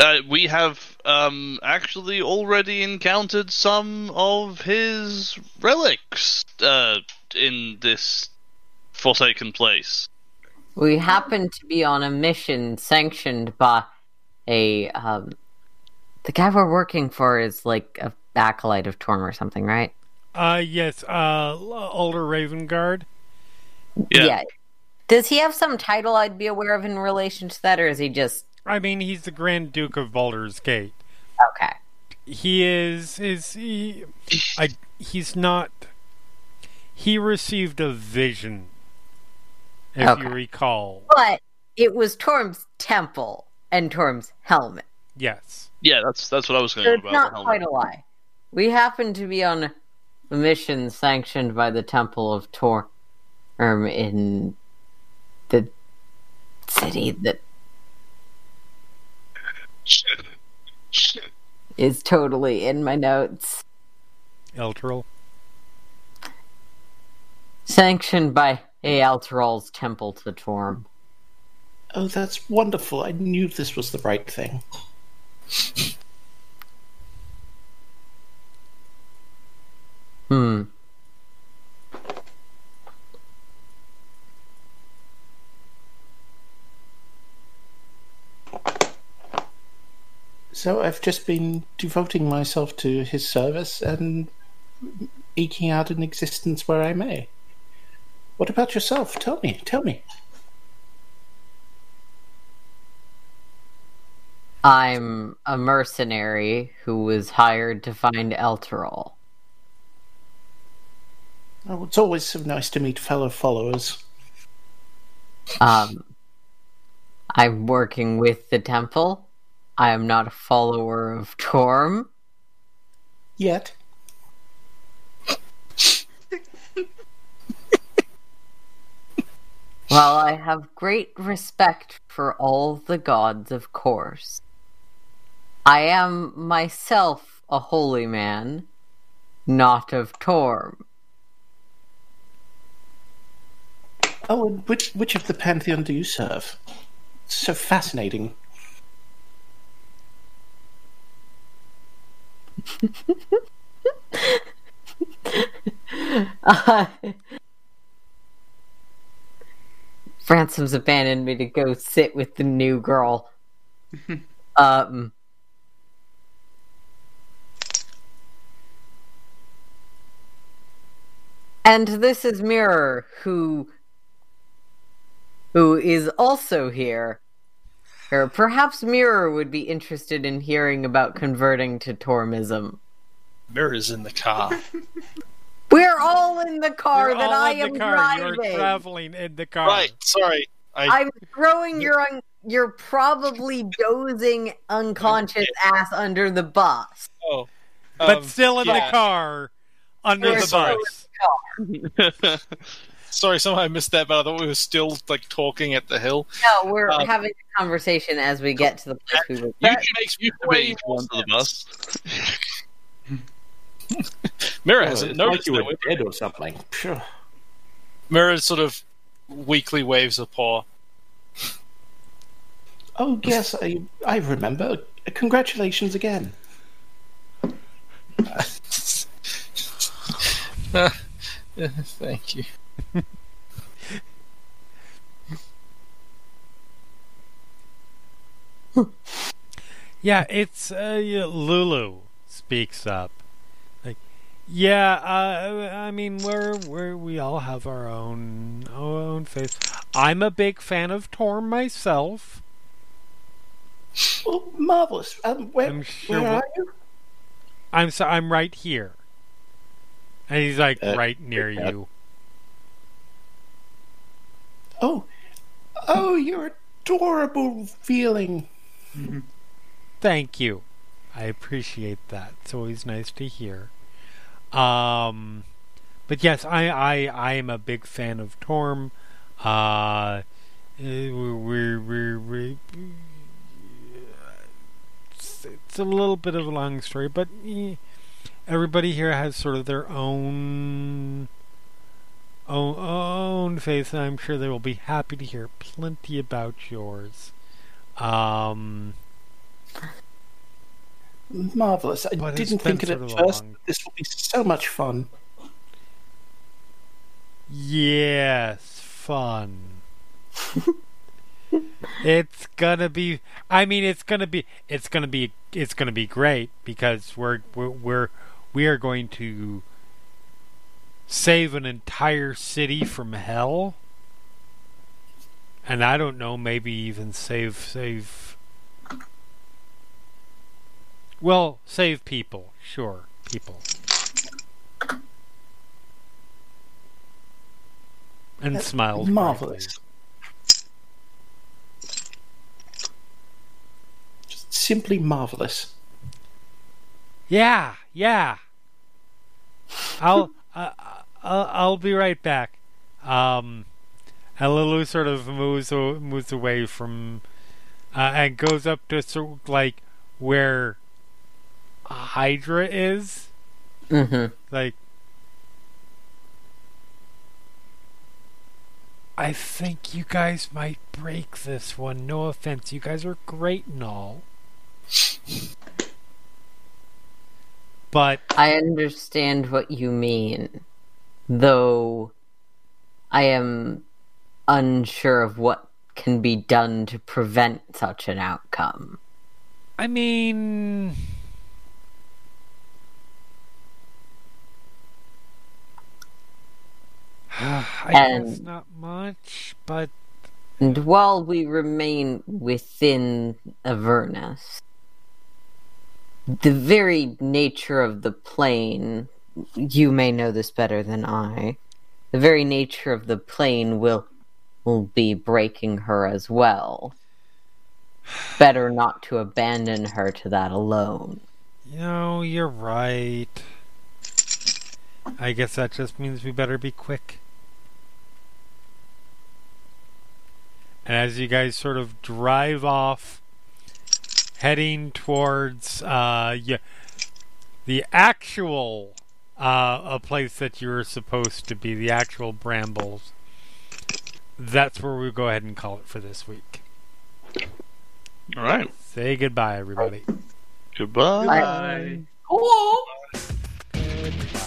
Uh, we have um, actually already encountered some of his relics uh, in this forsaken place. We happen to be on a mission sanctioned by a um the guy we're working for is like a acolyte of Torm or something, right? Uh, yes. Uh, Alder Ravengard. Yeah. Does he have some title I'd be aware of in relation to that, or is he just I mean, he's the Grand Duke of Baldur's Gate. okay? He is is he? I he's not. He received a vision, if Okay. you recall. But it was Torm's temple and Torm's helmet. Yes. Yeah, that's that's what I was going So on it's about. not quite a lie. We happen to be on a mission sanctioned by the Temple of Torm um, in the city that is totally in my notes. Elturel. Sanctioned by Elturel's Temple to Torm. Oh, that's wonderful. I knew this was the right thing. Hmm. So I've just been devoting myself to his service and eking out an existence where I may. What about yourself? Tell me, tell me. I'm a mercenary who was hired to find Elturel. Oh, it's always so nice to meet fellow followers. Um, I'm working with the temple. I am not a follower of Torm. Yet. While I have great respect for all the gods, of course, I am myself a holy man, not of Torm. Oh, and which which of the pantheon do you serve? So fascinating. Ransome's abandoned me to go sit with the new girl. um. And this is Mirror, who who is also here. Or perhaps Mirror would be interested in hearing about converting to Tormism. Mirror's in the car. We're all in the car You're that all I in am the car. driving. You're traveling in the car. right, sorry. I, I'm throwing your un- your probably dozing unconscious ass under the bus. oh, but um, still in yeah. the car under We're the still bus. Sorry, somehow I missed that, but I thought we were still like talking at the hill. No, we're Um, having a conversation as we get to the place we were. You That- makes You way being more under the bus. Mirror Oh, hasn't it's like you were dead or something. Phew. Mirror sort of weakly waves a paw. Oh yes, I I remember. Congratulations again. Thank you. Yeah, it's uh, yeah, Lulu speaks up. Like, yeah, uh, I mean, we're we're we all have our own our own faith. I'm a big fan of Torm myself. Well, marvelous. Um, where I'm sure where are you? I'm so I'm right here, and he's like Uh, right near okay. you. Oh, oh, you're adorable feeling. Thank you. I appreciate that. It's always nice to hear. Um, but yes, I I I am a big fan of Torm. Uh, we're, we're, we're it's, it's a little bit of a long story, but eh, everybody here has sort of their own own, own faith, and I'm sure they will be happy to hear plenty about yours. Um. Marvelous. I didn't think it at a first. long- This will be so much fun. Yes, fun. it's gonna be. I mean, it's gonna be. It's gonna be. It's gonna be great because we're we're we're we are going to save an entire city from hell, and I don't know, maybe even save save. Well, save people, sure, people. And That's. Marvelous. Just simply marvelous. Yeah, yeah. I'll uh, I'll I'll be right back. Um, and Lulu sort of moves moves away from uh, and goes up to sort of like where Hydra is, hmm Like, I think you guys might break this one. No offense, you guys are great and all. But I understand what you mean, though I am unsure of what can be done to prevent such an outcome. I mean, I And- guess not much, but And while we remain within Avernus, the very nature of the plane, you may know this better than I, the very nature of the plane will, will be breaking her as well. Better not to abandon her to that alone. you know, you're right. I guess that just means we better be quick. And as you guys sort of drive off, heading towards uh, the actual uh, a place that you're supposed to be, the actual brambles, that's where we'll go ahead and call it for this week. All right. Say goodbye, everybody. Goodbye. Bye. Goodbye.